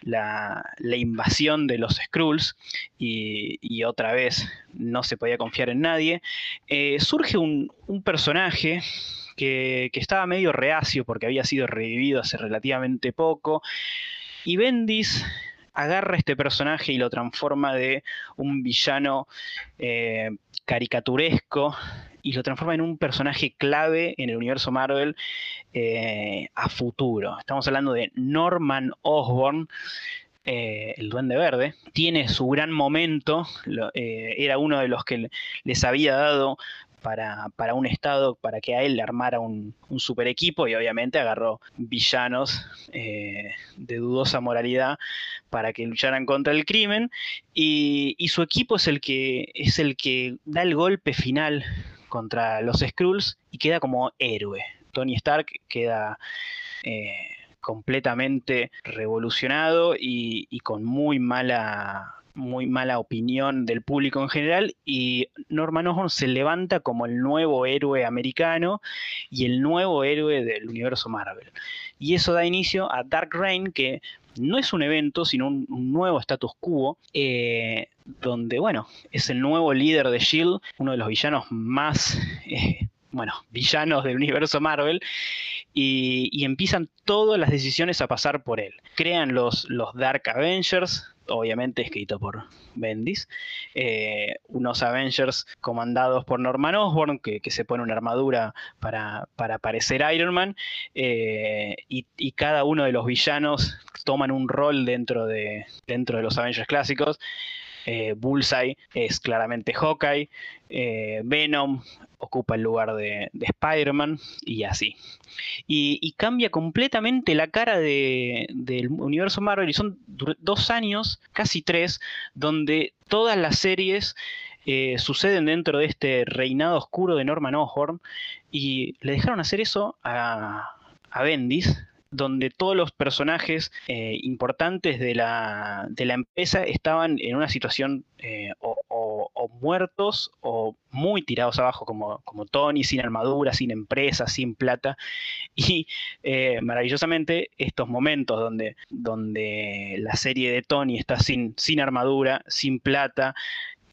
la, invasión de los Skrulls y, otra vez no se podía confiar en nadie, eh, surge un, personaje que, estaba medio reacio porque había sido revivido hace relativamente poco. Y Bendis agarra este personaje y lo transforma de un villano eh, caricaturesco y lo transforma en un personaje clave en el universo Marvel eh, a futuro. Estamos hablando de Norman Osborn. Eh, el Duende Verde, tiene su gran momento, eh, era uno de los que les había dado para, un estado, para que a él le armara un, super equipo y obviamente agarró villanos de dudosa moralidad para que lucharan contra el crimen y, y, su equipo es el que es el que da el golpe final contra los Skrulls y queda como héroe. Tony Stark queda eh, completamente revolucionado y, con muy mala muy mala opinión del público en general y Norman Osborn se levanta como el nuevo héroe americano y el nuevo héroe del universo Marvel. Y eso da inicio a Dark Reign, que no es un evento, sino un, nuevo status quo, eh, donde, bueno, es el nuevo líder de Shield, uno de los villanos más, eh, bueno, villanos del universo Marvel, y, empiezan todas las decisiones a pasar por él. Crean los, los Dark Avengers, obviamente escrito por Bendis. Eh, unos Avengers comandados por Norman Osborn, que, se pone una armadura para, para parecer Iron Man, eh, y, cada uno de los villanos toman un rol dentro de, dentro de los Avengers clásicos. Eh, Bullseye es claramente Hawkeye, Venom ocupa el lugar de, Spider-Man y así. Y, cambia completamente la cara del universo Marvel y son dos años, casi tres, donde todas las series eh, suceden dentro de este reinado oscuro de Norman Osborn y le dejaron hacer eso a Bendis donde todos los personajes eh, importantes de la, empresa estaban en una situación eh, o, muertos o muy tirados abajo, como, como Tony, sin armadura, sin empresa, sin plata. Y eh, maravillosamente estos momentos donde, donde la serie de Tony está sin, sin armadura, sin plata,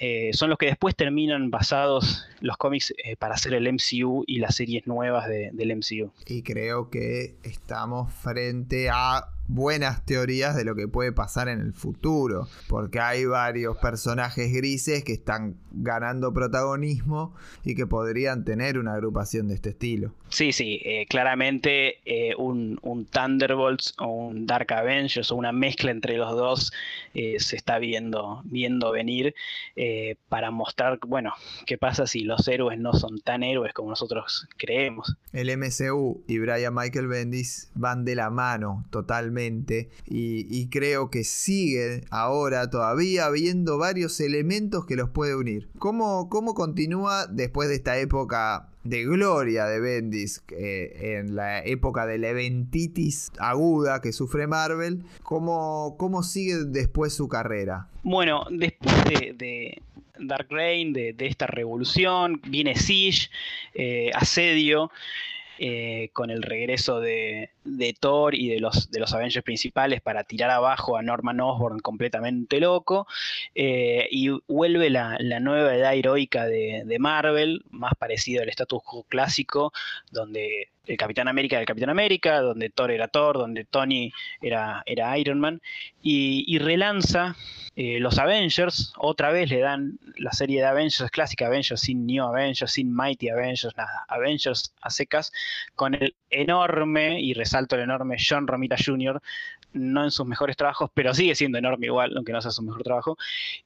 eh, son los que después terminan basados los cómics eh, para hacer el MCU y las series nuevas del MCU. Y creo que estamos frente a buenas teorías de lo que puede pasar en el futuro, porque hay varios personajes grises que están ganando protagonismo y que podrían tener una agrupación de este estilo. Sí, sí, eh, claramente eh, un, Thunderbolts o un Dark Avengers o una mezcla entre los dos eh, se está viendo, viendo venir para mostrar, bueno, qué pasa si los héroes no son tan héroes como nosotros creemos. El MCU y Brian Michael Bendis van de la mano totalmente y, creo que sigue ahora todavía habiendo varios elementos que los puede unir. ¿Cómo, cómo continúa después de esta época de gloria de Bendis en la época de la eventitis aguda que sufre Marvel? ¿Cómo, cómo sigue después su carrera? Bueno, después de, Dark Reign, de, esta revolución, viene Siege, eh, Asedio. Eh, con el regreso de, Thor y de los, de los Avengers principales para tirar abajo a Norman Osborn completamente loco. Eh, y vuelve la, nueva edad heroica de, de Marvel, más parecido al status quo clásico, donde el Capitán América era el Capitán América, donde Thor era Thor, donde Tony era, era Iron Man, y, relanza eh, los Avengers, otra vez le dan la serie de Avengers clásica, Avengers sin New Avengers, sin Mighty Avengers, nada, Avengers a secas, con el enorme, y resalto el enorme, John Romita Jr., no en sus mejores trabajos, pero sigue siendo enorme igual, aunque no sea su mejor trabajo,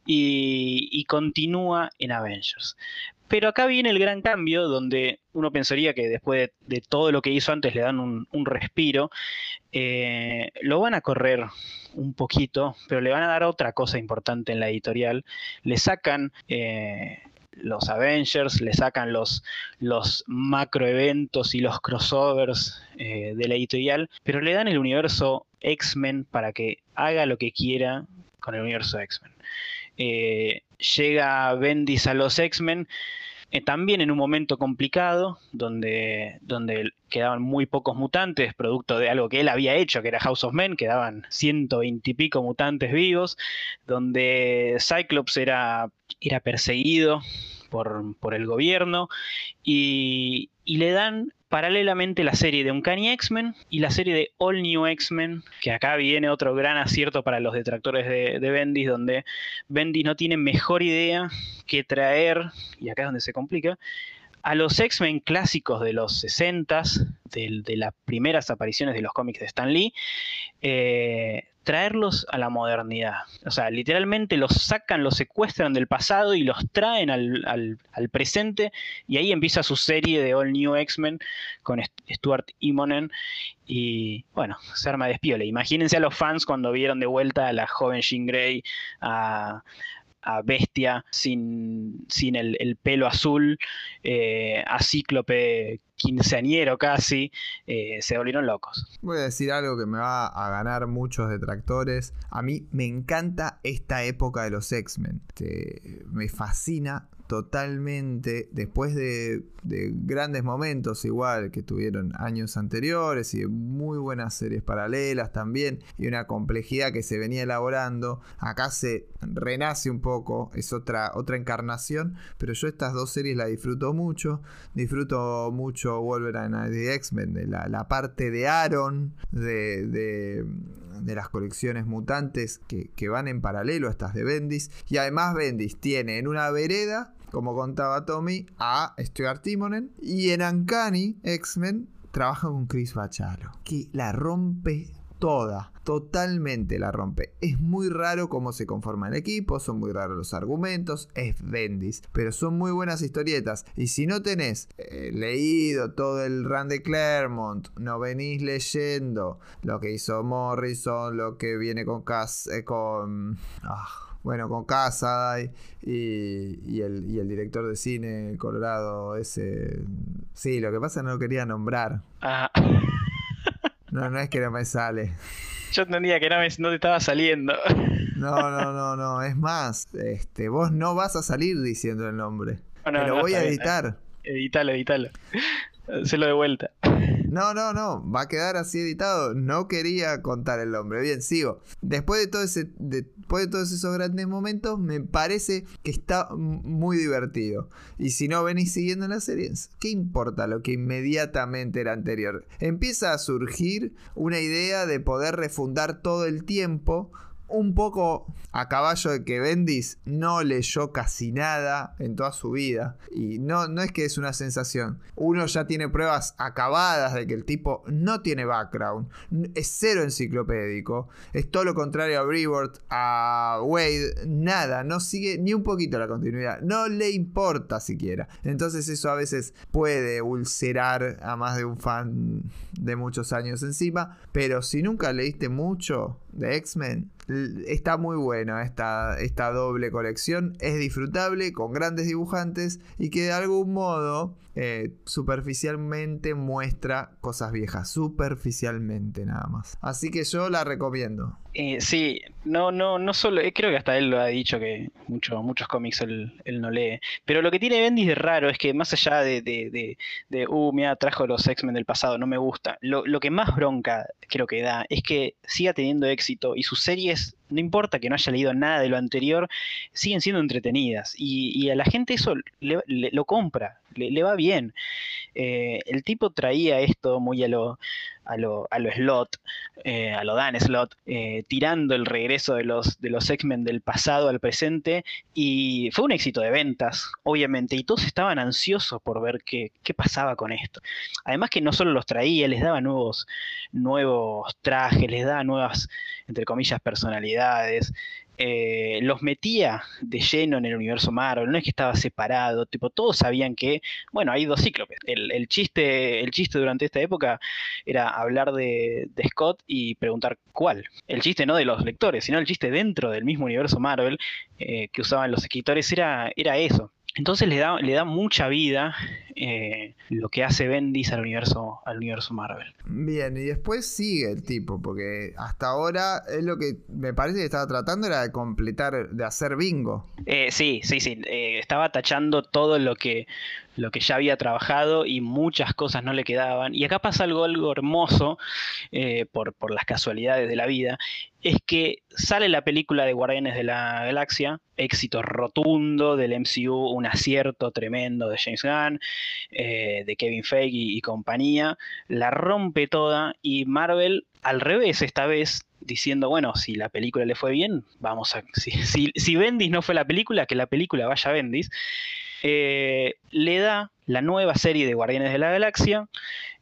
y, y continúa en Avengers. Pero acá viene el gran cambio, donde uno pensaría que después de, todo lo que hizo antes le dan un, respiro. Eh, lo van a correr un poquito, pero le van a dar otra cosa importante en la editorial. Le sacan eh, los Avengers, le sacan los, los macroeventos y los crossovers eh, de la editorial, pero le dan el universo X-Men para que haga lo que quiera con el universo X-Men. llega Bendis a los X-Men eh, también en un momento complicado, donde, donde quedaban muy pocos mutantes, producto de algo que él había hecho, que era House of Men, quedaban 120 y pico mutantes vivos, donde Cyclops era, era perseguido por, por el gobierno y, y le dan paralelamente la serie de Uncanny X-Men y la serie de All New X-Men, que acá viene otro gran acierto para los detractores de, Bendis, donde Bendis no tiene mejor idea que traer, y acá es donde se complica, a los X-Men clásicos de los 60s, de, de, las primeras apariciones de los cómics de Stan Lee, eh, traerlos a la modernidad. O sea, literalmente los sacan, los secuestran del pasado y los traen al, presente. Y ahí empieza su serie de All New X-Men con Stuart Immonen. Y bueno, se arma despiole. Imagínense a los fans cuando vieron de vuelta a la joven Jean Grey, a, a Bestia sin, sin el, pelo azul, eh, a Cíclope quinceañero casi, eh, se volvieron locos. Voy a decir algo que me va a ganar muchos detractores. A mí me encanta esta época de los X-Men. Me fascina totalmente, después de, grandes momentos igual que tuvieron años anteriores y de muy buenas series paralelas también y una complejidad que se venía elaborando, acá se renace un poco, es otra, otra encarnación, pero yo estas dos series las disfruto mucho, disfruto mucho Wolverine y X-Men, de la, parte de Aaron, de de las colecciones mutantes que, que van en paralelo a estas de Bendis. Y además Bendis tiene en una vereda como contaba Tommy, a Stuart Timonen. Y en Uncanny X-Men trabaja con Chris Bachalo, que la rompe toda, totalmente la rompe. Es muy raro cómo se conforma el equipo, son muy raros los argumentos, es Bendis, pero son muy buenas historietas. Y si no tenés eh, leído todo el run de Claremont, no venís leyendo lo que hizo Morrison, lo que viene con Cass, eh, con... Ah, bueno, con Casa y, y, el, y, el, director de cine Colorado, ese... Sí, lo que pasa es que no lo quería nombrar. Ah. No, no es que no me sale. Yo entendía que no, no te estaba saliendo. No, no, no, no. Es más, este, vos no vas a salir diciendo el nombre. No, lo voy a editar. Editalo, editalo. Se lo de vuelta. No, no, no, va a quedar así editado. No quería contar el nombre. Bien, sigo. Después de todo ese, después de todos esos grandes momentos, me parece que está muy divertido. Y si no venís siguiendo la serie, ¿qué importa lo que inmediatamente era anterior? Empieza a surgir una idea de poder refundar todo el tiempo un poco a caballo de que Bendis no leyó casi nada en toda su vida. Y no, no es que es una sensación. Uno ya tiene pruebas acabadas de que el tipo no tiene background. Es cero enciclopédico. Es todo lo contrario a Brevoort, a Wade. Nada. No sigue ni un poquito la continuidad. No le importa siquiera. Entonces eso a veces puede ulcerar a más de un fan de muchos años encima. Pero si nunca leíste mucho de X-Men, está muy bueno esta, esta doble colección. Es disfrutable, con grandes dibujantes y que de algún modo eh, superficialmente muestra cosas viejas. Superficialmente nada más. Así que yo la recomiendo. Eh, sí, no, no, no solo, eh, creo que hasta él lo ha dicho que mucho, muchos cómics él, no lee. Pero lo que tiene Bendis de raro es que más allá de, de, de, uh, mira, trajo los X-Men del pasado, no me gusta. Lo, lo que más bronca creo que da es que siga teniendo éxito y sus series no importa que no haya leído nada de lo anterior, siguen siendo entretenidas. Y, a la gente eso lo compra, le, va bien. Eh, el tipo traía esto muy a lo, a lo, a lo slot, eh, a lo Dan Slot, eh, tirando el regreso de los, de los X-Men del pasado al presente. Y fue un éxito de ventas, obviamente. Y todos estaban ansiosos por ver qué, qué pasaba con esto. Además que no solo los traía, les daba nuevos, nuevos trajes, les daba nuevas, entre comillas, personalidades. Eh, los metía de lleno en el universo Marvel, no es que estaba separado, tipo, todos sabían que, bueno, hay dos cíclopes. El, chiste, el chiste durante esta época era hablar de, Scott y preguntar cuál. El chiste no de los lectores, sino el chiste dentro del mismo universo Marvel eh, que usaban los escritores era, era eso. Entonces le da, le da mucha vida eh, lo que hace Bendis al universo, al universo Marvel. Bien, y después sigue el tipo, porque hasta ahora es lo que me parece que estaba tratando era de completar, de hacer bingo. Eh, sí, sí, sí. Eh, estaba tachando todo lo que, lo que ya había trabajado y muchas cosas no le quedaban. Y acá pasa algo, hermoso por, por las casualidades de la vida, es que sale la película de Guardianes de la Galaxia, éxito rotundo del MCU, un acierto tremendo de James Gunn, eh, de Kevin Feige y, compañía, la rompe toda y Marvel al revés esta vez diciendo, bueno, si la película le fue bien, vamos a... Si, si, Bendis no fue la película, que la película vaya a Bendis, eh, le da la nueva serie de Guardianes de la Galaxia,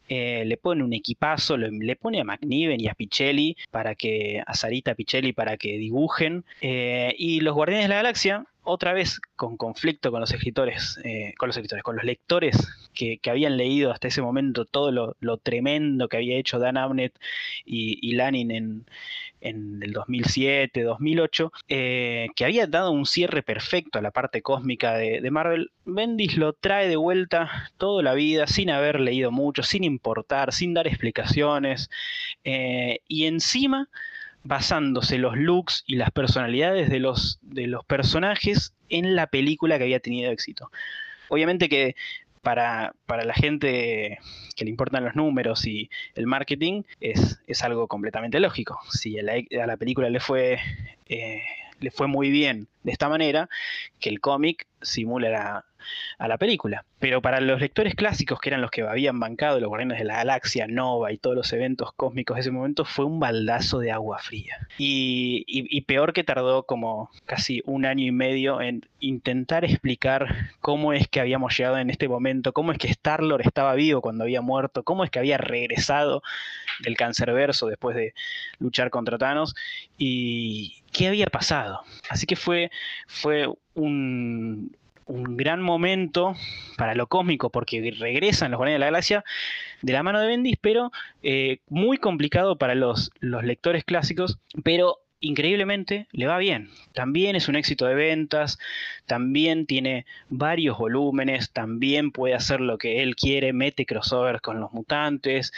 eh, le pone un equipazo, le, pone a McNiven y a Pichelli para que, a Sarita Pichelli para que dibujen. Eh, y los Guardianes de la Galaxia, otra vez con conflicto con los escritores, con los escritores, con los lectores que, habían leído hasta ese momento todo lo, tremendo que había hecho Dan Abnett y, y Lanin en, en el 2007, 2008, eh, que había dado un cierre perfecto a la parte cósmica de, Marvel, Bendis lo trae de vuelta toda la vida, sin haber leído mucho, sin importar, sin dar explicaciones, eh, y encima basándose los looks y las personalidades de los, de los personajes en la película que había tenido éxito. Obviamente que para, la gente que le importan los números y el marketing es, algo completamente lógico. Si a la, película le fue, eh, le fue muy bien de esta manera, que el cómic simula a la película. Pero para los lectores clásicos, que eran los que habían bancado los Guardianes de la Galaxia, Nova y todos los eventos cósmicos de ese momento, fue un baldazo de agua fría. Y, peor que tardó como casi un año y medio en intentar explicar cómo es que habíamos llegado en este momento, cómo es que Star-Lord estaba vivo cuando había muerto, cómo es que había regresado del cancerverso después de luchar contra Thanos y qué había pasado. Así que fue, fue un, un gran momento para lo cósmico, porque regresan los Guardianes de la Galaxia de la mano de Bendis, pero eh, muy complicado para los, los lectores clásicos, pero increíblemente le va bien. También es un éxito de ventas, también tiene varios volúmenes, también puede hacer lo que él quiere, mete crossovers con los mutantes.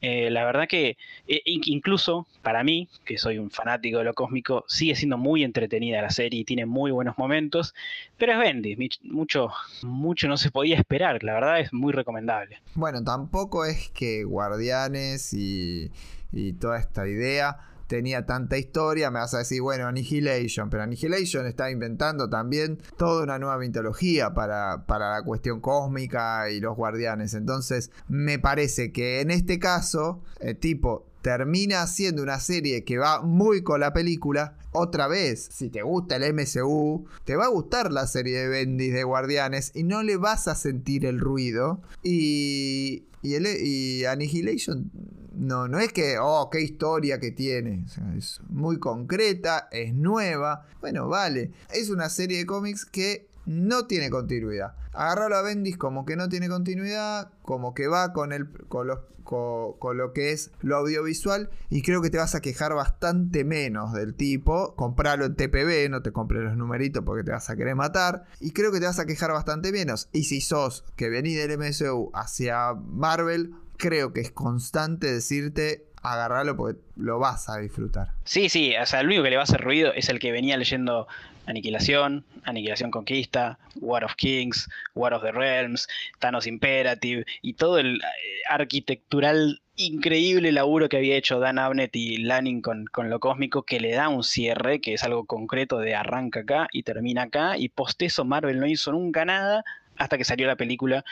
Eh, la verdad que eh, incluso para mí, que soy un fanático de lo cósmico, sigue siendo muy entretenida la serie y tiene muy buenos momentos, pero es Bendy, mucho, mucho no se podía esperar, la verdad es muy recomendable. Bueno, tampoco es que Guardianes y, y toda esta idea tenía tanta historia, me vas a decir, bueno, Annihilation, pero Annihilation está inventando también toda una nueva mitología para, para la cuestión cósmica y los guardianes. Entonces, me parece que en este caso, el tipo termina haciendo una serie que va muy con la película. Otra vez, si te gusta el MCU, te va a gustar la serie de Bendis de Guardianes y no le vas a sentir el ruido. Y, y, el, y Annihilation no, no es que, oh, qué historia que tiene. es muy concreta, es nueva. Bueno, vale. Es una serie de cómics que no tiene continuidad. Agarrarlo a Bendis como que no tiene continuidad, como que va con, el, con, con, lo que es lo audiovisual y creo que te vas a quejar bastante menos del tipo. Compralo en TPB, no te compres los numeritos porque te vas a querer matar. Y creo que te vas a quejar bastante menos. Y si sos que venís del MCU hacia Marvel, creo que es constante decirte agarrarlo porque lo vas a disfrutar. Sí, sí, o sea, el único que le va a hacer ruido es el que venía leyendo Aniquilación, Aniquilación Conquista, War of Kings, War of the Realms, Thanos Imperative y todo el eh, arquitectural increíble laburo que había hecho Dan Abnett y Lanning con, con, lo cósmico que le da un cierre, que es algo concreto de arranca acá y termina acá, y post eso Marvel no hizo nunca nada hasta que salió la película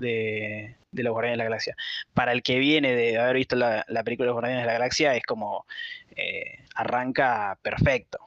de, los Guardianes de la Galaxia. Para el que viene de haber visto la, película de los Guardianes de la Galaxia, es como eh, arranca perfecto.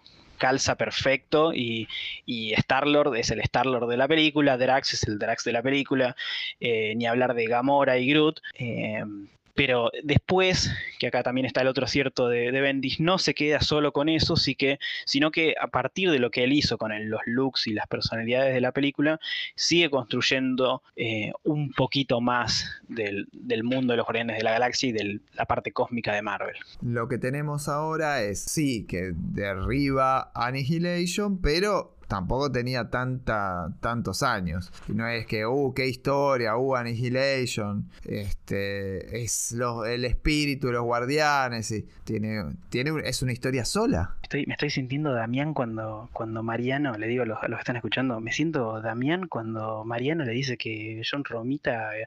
Calza perfecto y, y Star-Lord es el Star-Lord de la película, Drax es el Drax de la película, eh, ni hablar de Gamora y Groot. Eh, pero después, que acá también está el otro acierto de, Bendis, no se queda solo con eso, sino que a partir de lo que él hizo con los looks y las personalidades de la película, sigue construyendo eh, un poquito más del, mundo de los Guardianes de la Galaxia y de la parte cósmica de Marvel. Lo que tenemos ahora es, sí, que derriba Annihilation, pero tampoco tenía tanta, tantos años. Y no es que, uh, qué historia, uh, Annihilation, este, es el espíritu de los guardianes, y tiene, tiene, es una historia sola. Estoy, me estoy sintiendo Damián cuando, cuando Mariano, le digo a los, a los que están escuchando, me siento Damián cuando Mariano le dice que John Romita eh,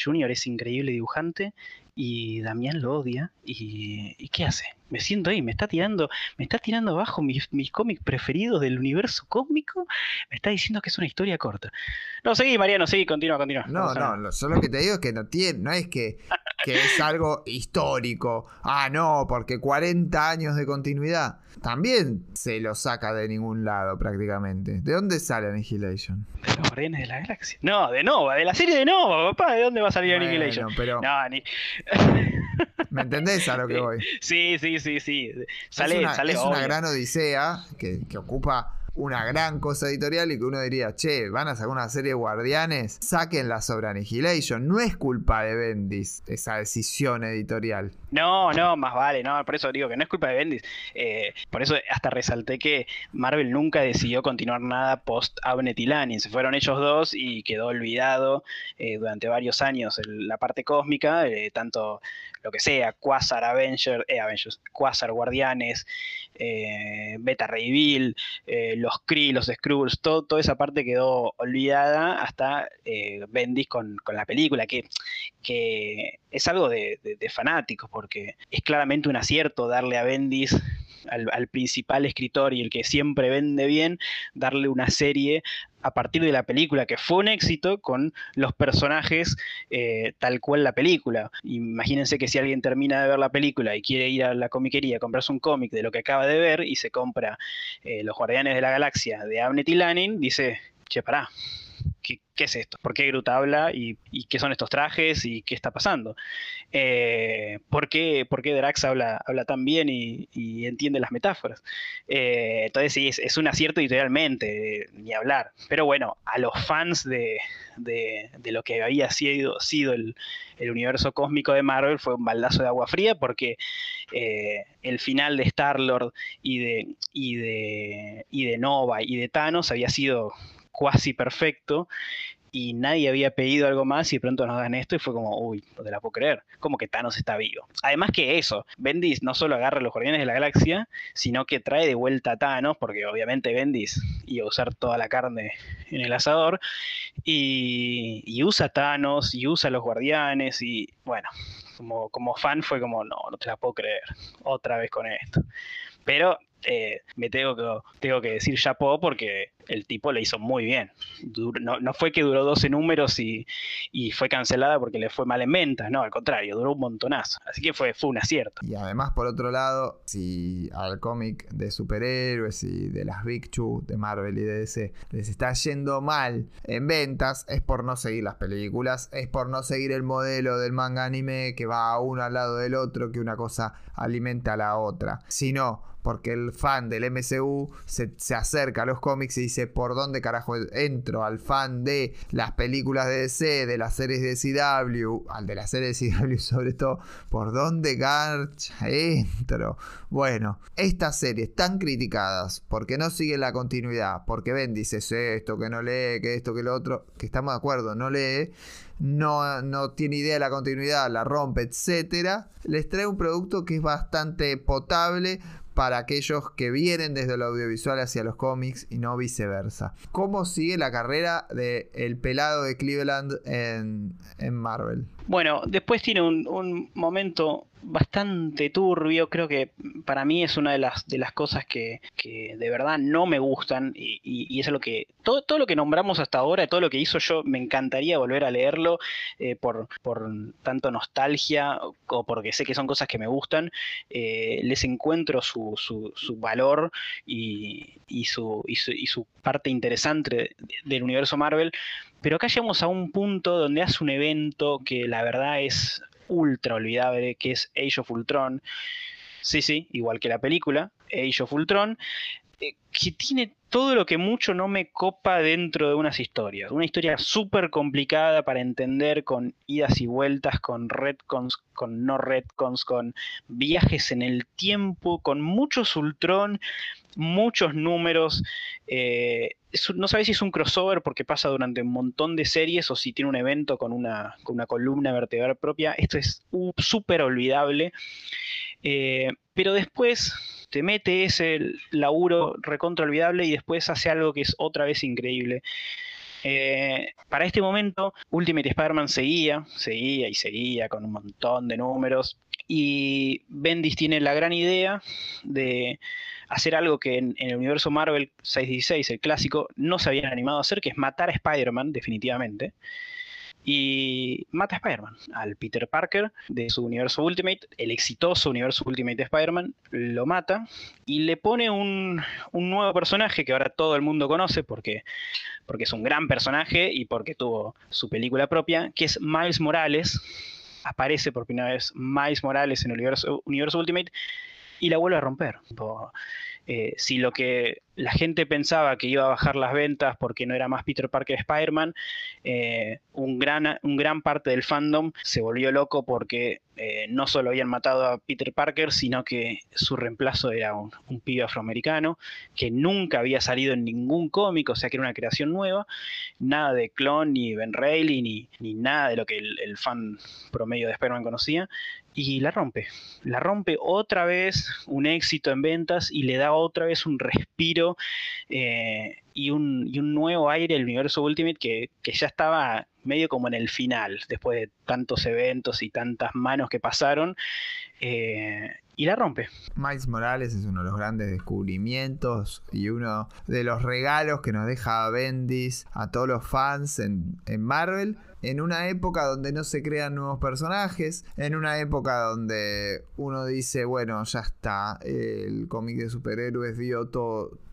Jr. es increíble dibujante y Damián lo odia. ¿Y, qué hace? Me siento ahí, me está tirando, me está tirando abajo mis, mis cómics preferidos del universo cósmico. Me está diciendo que es una historia corta. No, seguí, Mariano, seguí, continúa, continúa. No, no, solo que te digo es que no tiene, no es que, que es algo histórico. Ah, no, porque 40 años de continuidad. También se lo saca de ningún lado prácticamente. ¿De dónde sale Annihilation? De los Guardianes de la Galaxia. No, de Nova, de la serie de Nova, papá. ¿De dónde va a salir Annihilation? Pero... No, ni... ¿Me entendés a lo que voy? Sí, sí, sí, sí. Sale, es una, sale es una gran odisea que, que ocupa una gran cosa editorial y que uno diría, che, van a sacar una serie de guardianes, sáquenla sobre Annihilation. No es culpa de Bendis esa decisión editorial. No, no, más vale, no, por eso digo que no es culpa de Bendis. Eh, por eso hasta resalté que Marvel nunca decidió continuar nada post Abnett y Lanning. Se fueron ellos dos y quedó olvidado eh, durante varios años la parte cósmica, eh, tanto lo que sea, Quasar Avenger, Avengers, Quasar Guardianes, Beta Ray Bill, los Kree, los Skrulls, todo, toda esa parte quedó olvidada hasta Bendis con, con, la película, que, que es algo de, de fanáticos porque es claramente un acierto darle a Bendis al, principal escritor y el que siempre vende bien, darle una serie a partir de la película, que fue un éxito con los personajes eh, tal cual la película. Imagínense que si alguien termina de ver la película y quiere ir a la comiquería a comprarse un cómic de lo que acaba de ver y se compra eh, Los Guardianes de la Galaxia de Abnett y Lanning, dice, che, pará, ¿qué, es esto? ¿Por qué Groot habla? ¿Y, qué son estos trajes? ¿Y qué está pasando? Eh, ¿por, qué, Drax habla, habla tan bien y, entiende las metáforas? Eh, entonces sí, es, un acierto editorialmente, ni hablar. Pero bueno, a los fans de, lo que había sido, sido el, universo cósmico de Marvel fue un baldazo de agua fría porque eh, el final de Star-Lord y de, y, de, y de Nova y de Thanos había sido cuasi perfecto y nadie había pedido algo más y de pronto nos dan esto y fue como, uy, no te la puedo creer, como que Thanos está vivo. Además que eso, Bendis no solo agarra a los Guardianes de la Galaxia, sino que trae de vuelta a Thanos, porque obviamente Bendis iba a usar toda la carne en el asador, y, usa Thanos y usa a los Guardianes y bueno, como, como fan fue como, no, no te la puedo creer, otra vez con esto. Pero eh, me tengo que, tengo que decir chapó porque el tipo le hizo muy bien. no, fue que duró 12 números y, fue cancelada porque le fue mal en ventas, no, al contrario, duró un montonazo. Así que fue, un acierto. Y además, por otro lado, si al cómic de superhéroes y de las Big Two de Marvel y de DC les está yendo mal en ventas, es por no seguir las películas, es por no seguir el modelo del manga anime que va uno al lado del otro, que una cosa alimenta a la otra, sino porque el fan del MCU se, acerca a los cómics y dice, ¿por dónde carajo entro? Al fan de las películas de DC, de las series de CW, al de las series de CW sobre todo, ¿por dónde garcha entro? Bueno, estas series tan criticadas porque no siguen la continuidad, porque ven, dice esto, que no lee, que esto, que lo otro, que estamos de acuerdo, no lee no, no tiene idea de la continuidad, la rompe, etcétera, les trae un producto que es bastante potable para aquellos que vienen desde lo audiovisual hacia los cómics y no viceversa. ¿Cómo sigue la carrera de el pelado de Cleveland en Marvel? Bueno, después tiene un, momento bastante turbio. Creo que para mí es una de las, de las cosas que, de verdad no me gustan. Y, y, es lo que. Todo, todo, lo que nombramos hasta ahora, todo lo que hizo yo, me encantaría volver a leerlo eh, por, por, tanto nostalgia o porque sé que son cosas que me gustan. Eh, les encuentro su, su, su valor y, y, su, y, su, y su parte interesante del universo Marvel. Pero acá llegamos a un punto donde hace un evento que la verdad es ultra olvidable, que es Age of Ultron. Sí, sí, igual que la película, Age of Ultron, eh, que tiene todo lo que mucho no me copa dentro de unas historias. Una historia súper complicada para entender, con idas y vueltas, con retcons, con no retcons, con viajes en el tiempo, con muchos Ultron, muchos números. Eh, no sabes si es un crossover porque pasa durante un montón de series o si tiene un evento con una, con una columna vertebral propia. Esto es súper olvidable. Eh, pero después te mete ese laburo recontra olvidable y después hace algo que es otra vez increíble. Eh, para este momento, Ultimate Spider-Man seguía, seguía y seguía con un montón de números. Y Bendis tiene la gran idea de hacer algo que en, el universo Marvel 616, el clásico, no se habían animado a hacer, que es matar a Spider-Man, definitivamente. Y mata a Spider-Man, al Peter Parker de su universo Ultimate, el exitoso universo Ultimate de Spider-Man, lo mata y le pone un, nuevo personaje que ahora todo el mundo conoce porque, porque es un gran personaje y porque tuvo su película propia, que es Miles Morales. Aparece por primera vez Miles Morales en el universo, universo Ultimate y la vuelve a romper. Eh, si lo que la gente pensaba que iba a bajar las ventas porque no era más Peter Parker Spider-Man, eh, un gran, parte del fandom se volvió loco porque eh, no solo habían matado a Peter Parker, sino que su reemplazo era un, pibe afroamericano que nunca había salido en ningún cómic, o sea que era una creación nueva, nada de clon, ni Ben Reilly, ni, ni nada de lo que el, el fan promedio de Spider-Man conocía, y la rompe. La rompe otra vez, un éxito en ventas y le da otra vez un respiro eh, y, un, nuevo aire al universo Ultimate que, ya estaba medio como en el final, después de tantos eventos y tantas manos que pasaron. Eh, y la rompe. Miles Morales es uno de los grandes descubrimientos y uno de los regalos que nos deja Bendis a todos los fans en, en Marvel en una época donde no se crean nuevos personajes, en una época donde uno dice, bueno, ya está, el cómic de superhéroes dio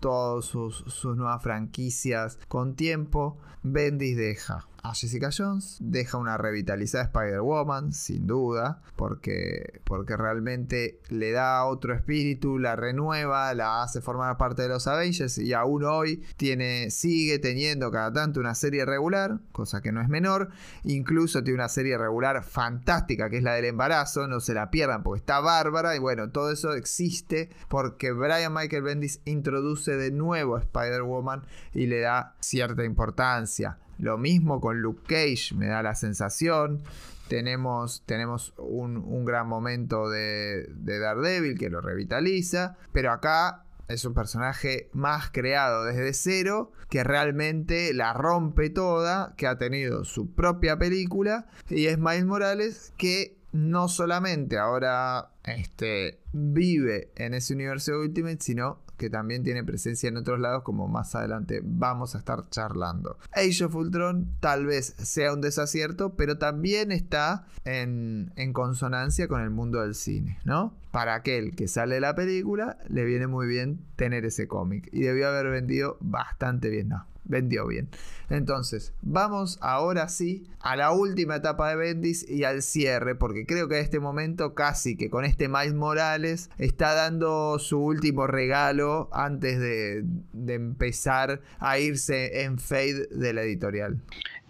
todas sus, nuevas franquicias con tiempo, Bendis deja a Jessica Jones, deja una revitalizada Spider-Woman, sin duda, porque, porque realmente le da otro espíritu, la renueva, la hace formar parte de los Avengers y aún hoy tiene, sigue teniendo cada tanto una serie regular, cosa que no es menor, incluso tiene una serie regular fantástica que es la del embarazo, no se la pierdan porque está bárbara y bueno, todo eso existe porque Brian Michael Bendis introduce de nuevo Spider-Woman y le da cierta importancia. Lo mismo con Luke Cage, me da la sensación. Tenemos, tenemos un, gran momento de, de Daredevil que lo revitaliza, pero acá es un personaje más creado desde cero, que realmente la rompe toda, que ha tenido su propia película, y es Miles Morales que no solamente ahora este, vive en ese universo Ultimate, sino que también tiene presencia en otros lados, como más adelante vamos a estar charlando. Age of Ultron tal vez sea un desacierto, pero también está en, en consonancia con el mundo del cine, ¿no? Para aquel que sale de la película, le viene muy bien tener ese cómic. Y debió haber vendido bastante bien, ¿no? Vendió bien. Entonces, vamos ahora sí a la última etapa de Bendis y al cierre, porque creo que en este momento casi que con este Miles Morales está dando su último regalo antes de, de empezar a irse en fade de la editorial.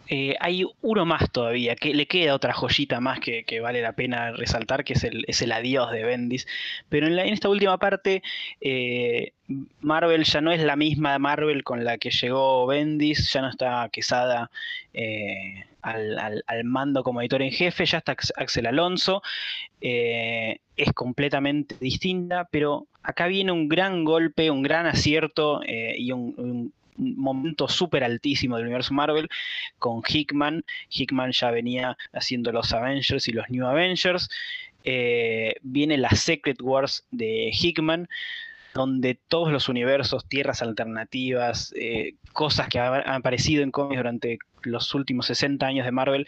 Eh, hay uno más todavía, que le queda otra joyita más que, vale la pena resaltar, que es el, es el adiós de Bendis. Pero en, esta última parte, eh, Marvel ya no es la misma Marvel con la que llegó Bendis, ya no está Quesada eh, al, mando como editor en jefe, ya está Axel Alonso, es completamente distinta, pero acá viene un gran golpe, un gran acierto y un momento súper altísimo del universo Marvel con Hickman. Hickman ya venía haciendo los Avengers y los New Avengers. Eh, viene la Secret Wars de Hickman, donde todos los universos, tierras alternativas, eh, cosas que han aparecido en cómics durante los últimos 60 años de Marvel,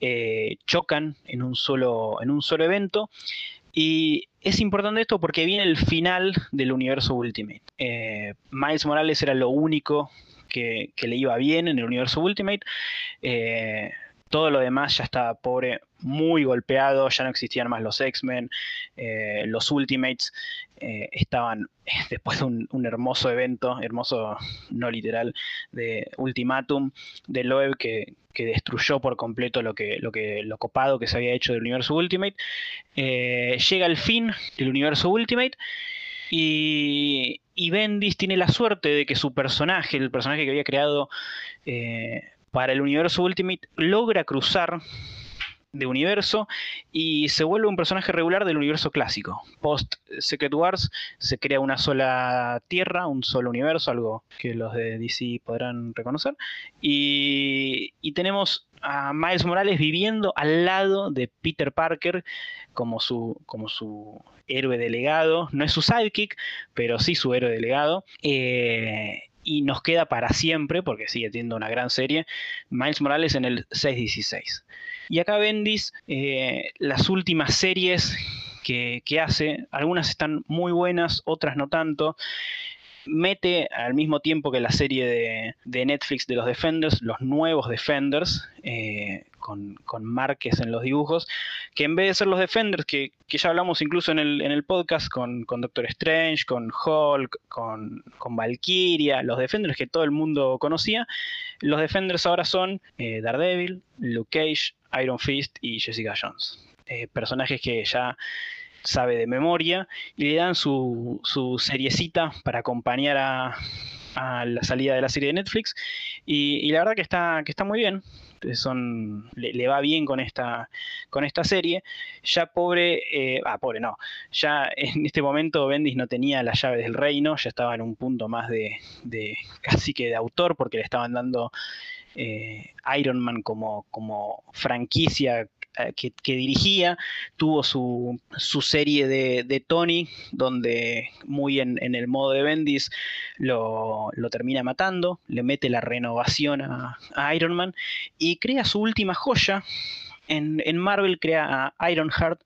eh, chocan en un, solo, en un solo evento. Y es importante esto porque viene el final del universo Ultimate. Eh, Miles Morales era lo único que, le iba bien en el universo Ultimate. Todo lo demás ya estaba pobre, muy golpeado, ya no existían más los X-Men, eh, los Ultimates estaban después de un, hermoso evento, hermoso no literal, de Ultimatum de Loeb que, destruyó por completo lo que, lo que lo copado que se había hecho del universo Ultimate. Eh, llega el fin del universo Ultimate y, y, Bendis tiene la suerte de que su personaje, el personaje que había creado eh, para el universo Ultimate, logra cruzar de universo y se vuelve un personaje regular del universo clásico. Post Secret Wars se crea una sola tierra, un solo universo, algo que los de DC podrán reconocer. Y, tenemos a Miles Morales viviendo al lado de Peter Parker como su, como su héroe delegado. No es su sidekick, pero sí su héroe delegado. Eh, y nos queda para siempre, porque sigue siendo una gran serie, Miles Morales en el 616. Y acá Bendis, eh, las últimas series que, hace, algunas están muy buenas, otras no tanto mete al mismo tiempo que la serie de, Netflix de los Defenders, los nuevos Defenders, eh, con, con, Márquez en los dibujos, que en vez de ser los Defenders, que, ya hablamos incluso en el, podcast con, Doctor Strange, con Hulk, con, con, Valkyria, los Defenders que todo el mundo conocía, los Defenders ahora son eh, Daredevil, Luke Cage, Iron Fist y Jessica Jones. Eh, personajes que ya sabe de memoria y le dan su, su seriecita para acompañar a, la salida de la serie de Netflix y, la verdad que está, que está muy bien. Son, le, va bien con esta, con esta serie. Ya pobre, eh, ah, pobre no, ya en este momento Bendis no tenía las llaves del reino, ya estaba en un punto más de, de casi que de autor porque le estaban dando eh, Iron Man como, como franquicia eh, que, dirigía, tuvo su, serie de, Tony, donde muy en, el modo de Bendis lo, termina matando, le mete la renovación a Iron Man y crea su última joya, en, Marvel crea a Ironheart,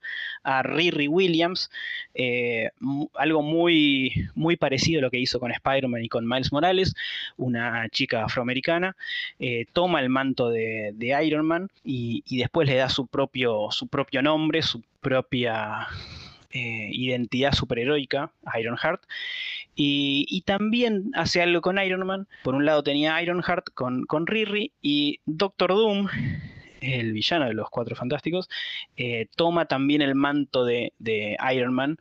a Riri Williams, eh, algo muy, muy parecido a lo que hizo con Spider-Man y con Miles Morales, una chica afroamericana, eh, toma el manto de, Iron Man y, después le da su propio, su propio nombre, su propia eh, identidad superheroica, Ironheart. Y, y, también hace algo con Iron Man. Por un lado tenía Ironheart con, con Riri y Doctor Doom el villano de los Cuatro Fantásticos, eh, toma también el manto de, Iron Man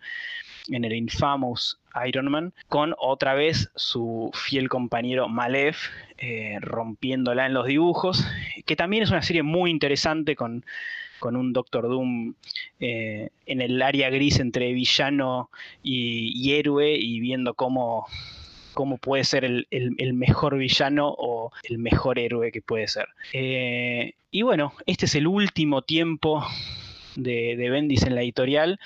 en el Infamous Iron Man, con otra vez su fiel compañero Malef, eh, rompiéndola en los dibujos, que también es una serie muy interesante con, un Doctor Doom eh, en el área gris entre villano y héroe y viendo cómo cómo puede ser el, mejor villano o el mejor héroe que puede ser. Eh, y bueno, este es el último tiempo de, Bendis en la editorial.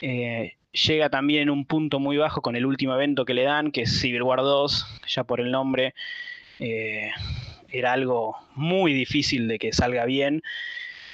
Eh, llega también en un punto muy bajo con el último evento que le dan, que es Civil War 2, ya por el nombre. Eh, era algo muy difícil de que salga bien.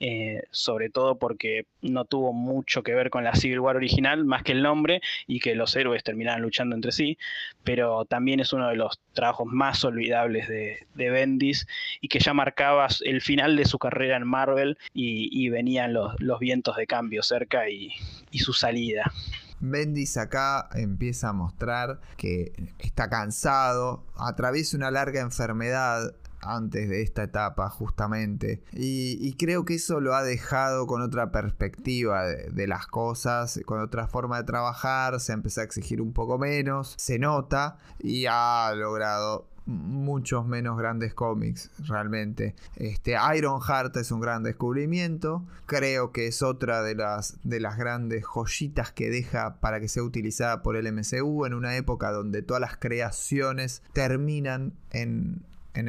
Eh, sobre todo porque no tuvo mucho que ver con la Civil War original, más que el nombre, y que los héroes terminaran luchando entre sí, pero también es uno de los trabajos más olvidables de, Bendis y que ya marcaba el final de su carrera en Marvel y, venían los, vientos de cambio cerca y, y su salida. Bendis acá empieza a mostrar que está cansado, atraviesa una larga enfermedad antes de esta etapa justamente. Y, creo que eso lo ha dejado con otra perspectiva de, las cosas, con otra forma de trabajar, se empezó a exigir un poco menos, se nota y ha logrado muchos menos grandes cómics realmente. Este Iron Heart es un gran descubrimiento. Creo que es otra de las, de las grandes joyitas que deja para que sea utilizada por el MCU en una época donde todas las creaciones terminan en, en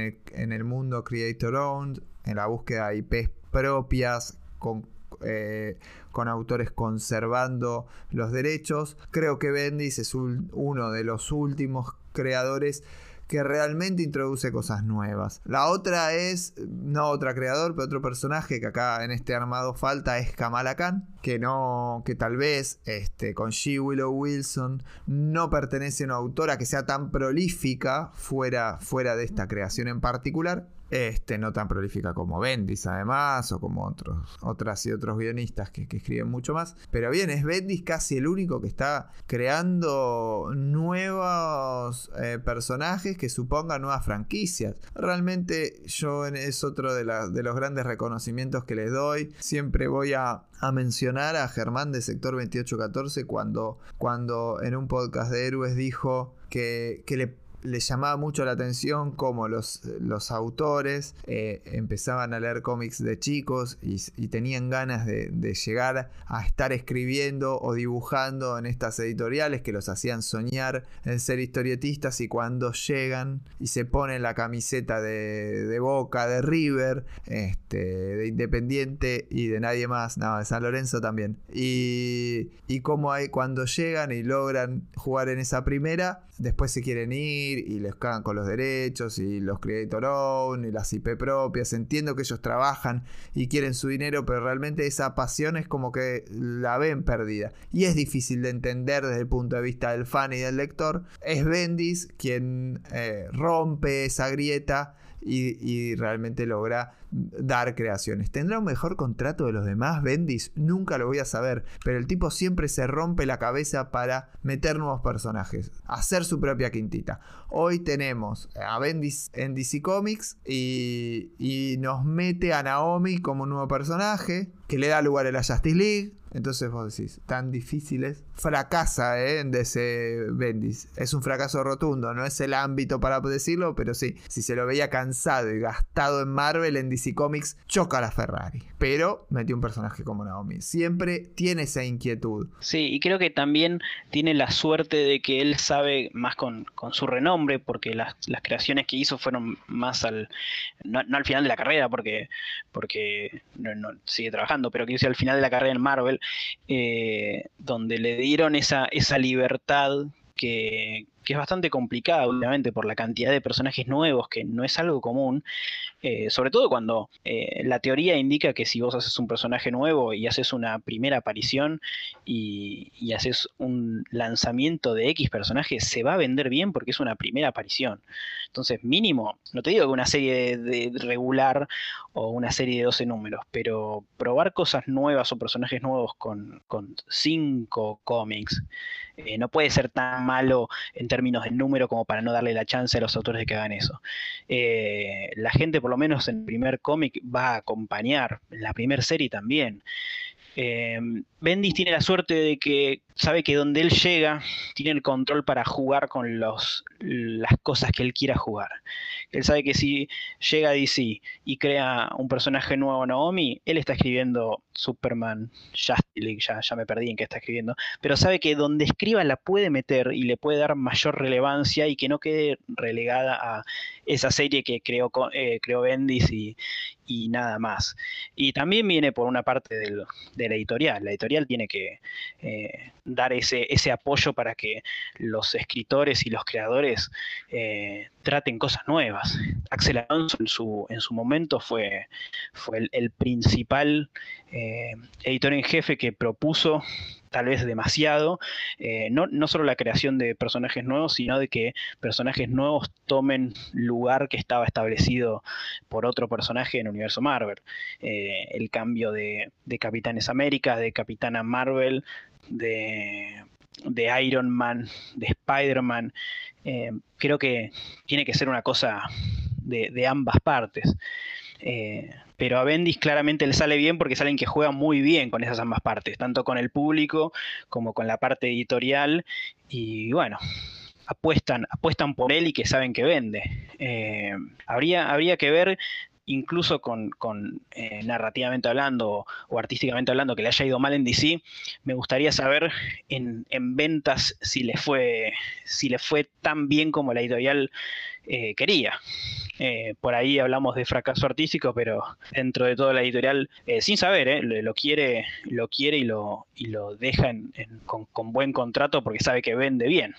el, mundo Creator Owned, en la búsqueda de IPs propias, con, eh, con autores conservando los derechos. Creo que Bendis es uno de los últimos creadores que realmente introduce cosas nuevas. La otra es, no otra creador, pero otro personaje que acá en este armado falta es Kamala Khan, que no, que tal vez este, con She Willow Wilson no pertenece a una autora que sea tan prolífica fuera, fuera de esta creación en particular. Este, no tan prolífica como Bendis, además, o como otros, otras y otros guionistas que, escriben mucho más. Pero bien, es Bendis casi el único que está creando nuevos eh, personajes que supongan nuevas franquicias. Realmente, yo es otro de, los grandes reconocimientos que les doy. Siempre voy a, mencionar a Germán de Sector 2814 cuando, cuando en un podcast de héroes dijo que, que le le llamaba mucho la atención cómo los, los autores eh, empezaban a leer cómics de chicos y, tenían ganas de, llegar a estar escribiendo o dibujando en estas editoriales que los hacían soñar en ser historietistas y cuando llegan y se ponen la camiseta de, Boca, de River, este, de Independiente y de nadie más, no, de San Lorenzo también. Y, y cómo hay cuando llegan y logran jugar en esa primera, después se quieren ir y les cagan con los derechos y los creator own y las IP propias. Entiendo que ellos trabajan y quieren su dinero, pero realmente esa pasión es como que la ven perdida. Y es difícil de entender desde el punto de vista del fan y del lector. Es Bendis quien eh, rompe esa grieta y, realmente logra dar creaciones. ¿Tendrá un mejor contrato de los demás Bendis? Nunca lo voy a saber, pero el tipo siempre se rompe la cabeza para meter nuevos personajes, hacer su propia quintita. Hoy tenemos a Bendis en DC Comics y, y nos mete a Naomi como un nuevo personaje que le da lugar a la Justice League. Entonces vos decís, tan difíciles fracasa ¿eh? en DC Bendis. Es un fracaso rotundo, no es el ámbito para decirlo, pero sí, si se lo veía cansado y gastado en Marvel, en DC Comics, choca a la Ferrari. Pero metió un personaje como Naomi. Siempre tiene esa inquietud. Sí, y creo que también tiene la suerte de que él sabe más con, su renombre, porque las, creaciones que hizo fueron más al. No, al final de la carrera, porque, porque sigue trabajando, pero que hice al final de la carrera en Marvel, eh, donde le dieron esa, esa libertad que, es bastante complicada, obviamente, por la cantidad de personajes nuevos, que no es algo común, eh, sobre todo cuando eh, la teoría indica que si vos haces un personaje nuevo y haces una primera aparición y, haces un lanzamiento de X personaje, se va a vender bien porque es una primera aparición. Entonces, mínimo, no te digo que una serie de, regular o una serie de 12 números, pero probar cosas nuevas o personajes nuevos con, con cinco cómics eh, no puede ser tan malo en términos de número como para no darle la chance a los autores de que hagan eso. Eh, la gente, por lo menos en el primer cómic, va a acompañar, en la primera serie también. Eh, Bendis tiene la suerte de que sabe que donde él llega, tiene el control para jugar con los, las cosas que él quiera jugar. Él sabe que si llega DC y crea un personaje nuevo Naomi, él está escribiendo Superman, Justice League, ya, ya me perdí en qué está escribiendo, pero sabe que donde escriba la puede meter y le puede dar mayor relevancia y que no quede relegada a esa serie que creó, eh, creó Bendis y, nada más. Y también viene por una parte de la editorial. La editorial tiene que eh, dar ese, ese apoyo para que los escritores y los creadores eh, traten cosas nuevas. Axel Alonso en su, en su momento fue, fue el, principal eh, editor en jefe que propuso tal vez demasiado, eh, no, no, solo la creación de personajes nuevos, sino de que personajes nuevos tomen lugar que estaba establecido por otro personaje en el universo Marvel. el cambio de, de Capitanes América, de Capitana Marvel, de, Iron Man, de Spider-Man, eh, creo que tiene que ser una cosa de, ambas partes. Eh, pero a Bendis claramente le sale bien porque salen que juega muy bien con esas ambas partes, tanto con el público como con la parte editorial. Y bueno, apuestan, apuestan por él y que saben que vende. Eh, habría, habría que ver incluso con, eh, narrativamente hablando o artísticamente hablando, que le haya ido mal en DC, me gustaría saber en, ventas si le, fue, si le fue tan bien como la editorial eh, quería. Eh, por ahí hablamos de fracaso artístico, pero dentro de toda la editorial, sin saber, lo quiere, lo quiere y lo, y lo deja con, con buen contrato porque sabe que vende bien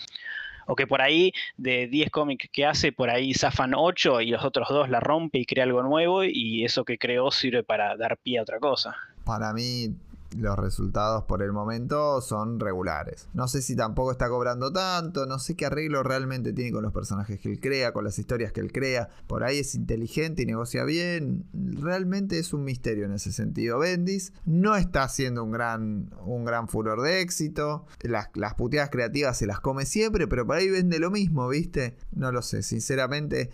o que por ahí de 10 cómics que hace, por ahí zafan 8 y los otros dos la rompe y crea algo nuevo y eso que creó sirve para dar pie a otra cosa. Para mí los resultados por el momento son regulares. No sé si tampoco está cobrando tanto, no sé qué arreglo realmente tiene con los personajes que él crea, con las historias que él crea. Por ahí es inteligente y negocia bien. Realmente es un misterio en ese sentido. Bendis no está haciendo un gran, un gran furor de éxito. Las, las puteadas creativas se las come siempre, pero por ahí vende lo mismo, ¿viste? No lo sé, sinceramente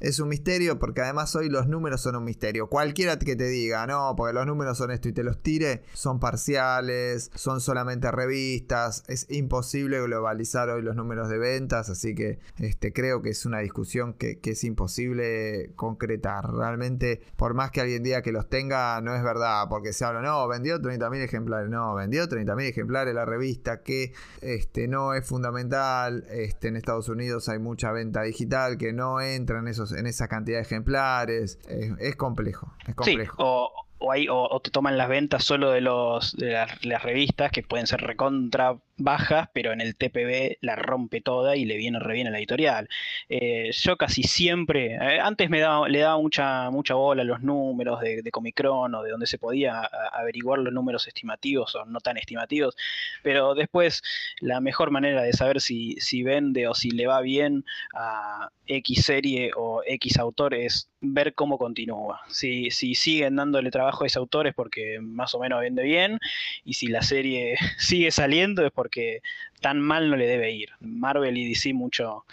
es un misterio porque además hoy los números son un misterio. Cualquiera que te diga, no, porque los números son esto y te los tire, son parciales, son solamente revistas, es imposible globalizar hoy los números de ventas, así que este, creo que es una discusión que, es imposible concretar. Realmente, por más que alguien diga que los tenga, no es verdad, porque se habla, no, vendió 30.000 ejemplares, no, vendió 30.000 ejemplares la revista, que este, no es fundamental, este, en Estados Unidos hay mucha venta digital que no entra en esos en esa cantidad de ejemplares. Es, complejo, es complejo o, te toman las ventas solo de, los, de las, revistas que pueden ser recontra bajas, pero en el TPB la rompe toda y le viene re bien la editorial. Eh, yo casi siempre, eh, antes me daba, le daba mucha, mucha bola los números de, de Comicron o de donde se podía averiguar los números estimativos o no tan estimativos, pero después la mejor manera de saber si, si vende o si le va bien a X serie o X autor es ver cómo continúa. Si, si siguen dándole trabajo a esos autores porque más o menos vende bien, y si la serie sigue saliendo es porque porque tan mal no le debe ir. Marvel y DC mucho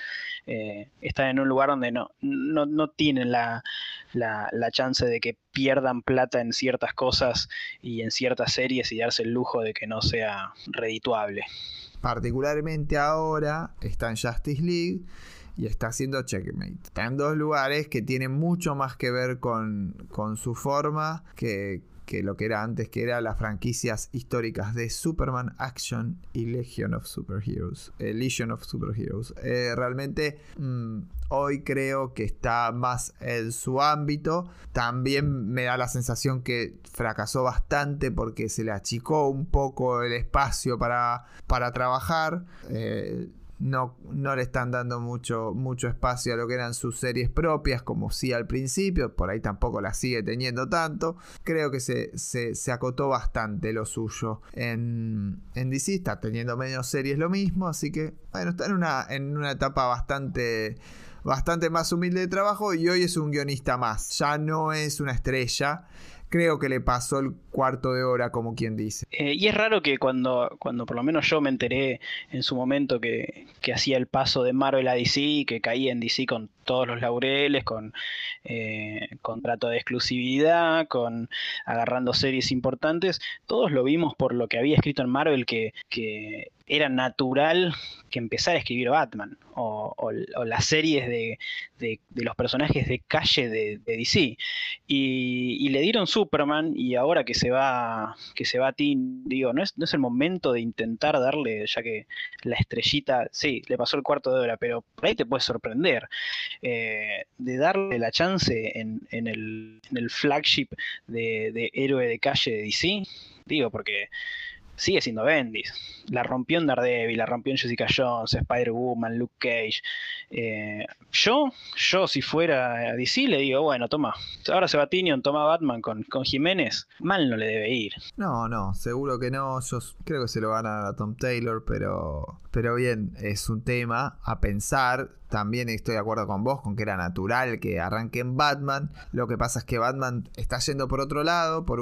eh, están en un lugar donde no, no, tienen la, la, chance de que pierdan plata en ciertas cosas y en ciertas series y darse el lujo de que no sea redituable. Particularmente ahora está en Justice League y está haciendo checkmate. Está en dos lugares que tienen mucho más que ver con, con su forma que, que lo que era antes, que eran las franquicias históricas de Superman Action y Legion of Superheroes. Eh, Legion of Superheroes. Eh, realmente mm, hoy creo que está más en su ámbito. También me da la sensación que fracasó bastante porque se le achicó un poco el espacio para, para trabajar. Eh, no, no le están dando mucho, mucho espacio a lo que eran sus series propias, como sí al principio, por ahí tampoco la sigue teniendo tanto. Creo que se, se, acotó bastante lo suyo. En, en, DC está teniendo menos series lo mismo, así que bueno, está en una, en una etapa bastante bastante más humilde de trabajo y hoy es un guionista más. Ya no es una estrella creo que le pasó el cuarto de hora, como quien dice. Eh, y es raro que cuando, cuando por lo menos yo me enteré en su momento que, hacía el paso de Marvel a DC, que caía en DC con todos los laureles, con eh, contrato de exclusividad, con agarrando series importantes, todos lo vimos por lo que había escrito en Marvel, que, que era natural que empezara a escribir Batman o, las series de, los personajes de calle de, DC. Y, le dieron Superman y ahora que se va que se va a ti, digo, no es, no es el momento de intentar darle, ya que la estrellita, sí, le pasó el cuarto de hora, pero por ahí te puede sorprender. Eh, de darle la chance en, el, en el, flagship de, de héroe de calle de DC, digo, porque sigue siendo Bendis. La rompió en Daredevil, la rompió en Jessica Jones, Spider-Woman, Luke Cage. Eh, yo, yo si fuera a DC le digo, bueno, toma, ahora se va Tinion, toma Batman con, con Jiménez, mal no le debe ir. No, no, seguro que no, yo creo que se lo van a dar a Tom Taylor, pero, pero bien, es un tema a pensar también estoy de acuerdo con vos, con que era natural que arranque en Batman. Lo que pasa es que Batman está yendo por otro lado, por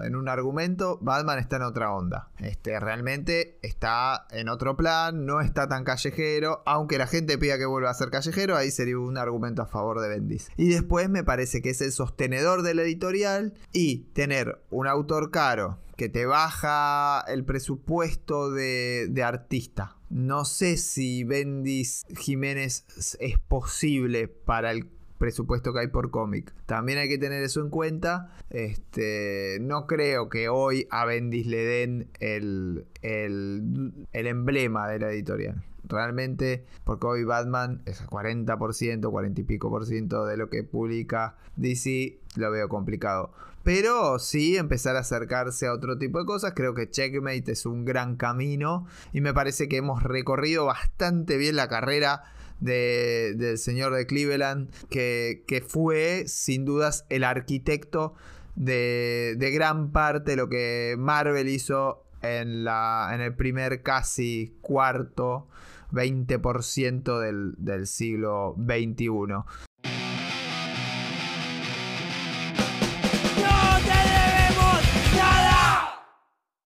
en un argumento, Batman está en otra onda. Este, realmente está en otro plan, no está tan callejero, aunque la gente pida que vuelva a ser callejero, ahí sería un argumento a favor de Bendis. Y después me parece que es el sostenedor de la editorial y tener un autor caro que te baja el presupuesto de, de artista no sé si Bendis Jiménez es posible para el presupuesto que hay por cómic. También hay que tener eso en cuenta. Este, no creo que hoy a Bendis le den el, el, emblema de la editorial. Realmente, porque hoy Batman es 40%, 40 y pico por ciento de lo que publica DC, lo veo complicado. Pero sí empezar a acercarse a otro tipo de cosas. Creo que Checkmate es un gran camino. Y me parece que hemos recorrido bastante bien la carrera del señor de Cleveland. Que, fue sin dudas el arquitecto de, gran parte de lo que Marvel hizo en, el primer casi cuarto 20% del, del siglo XXI.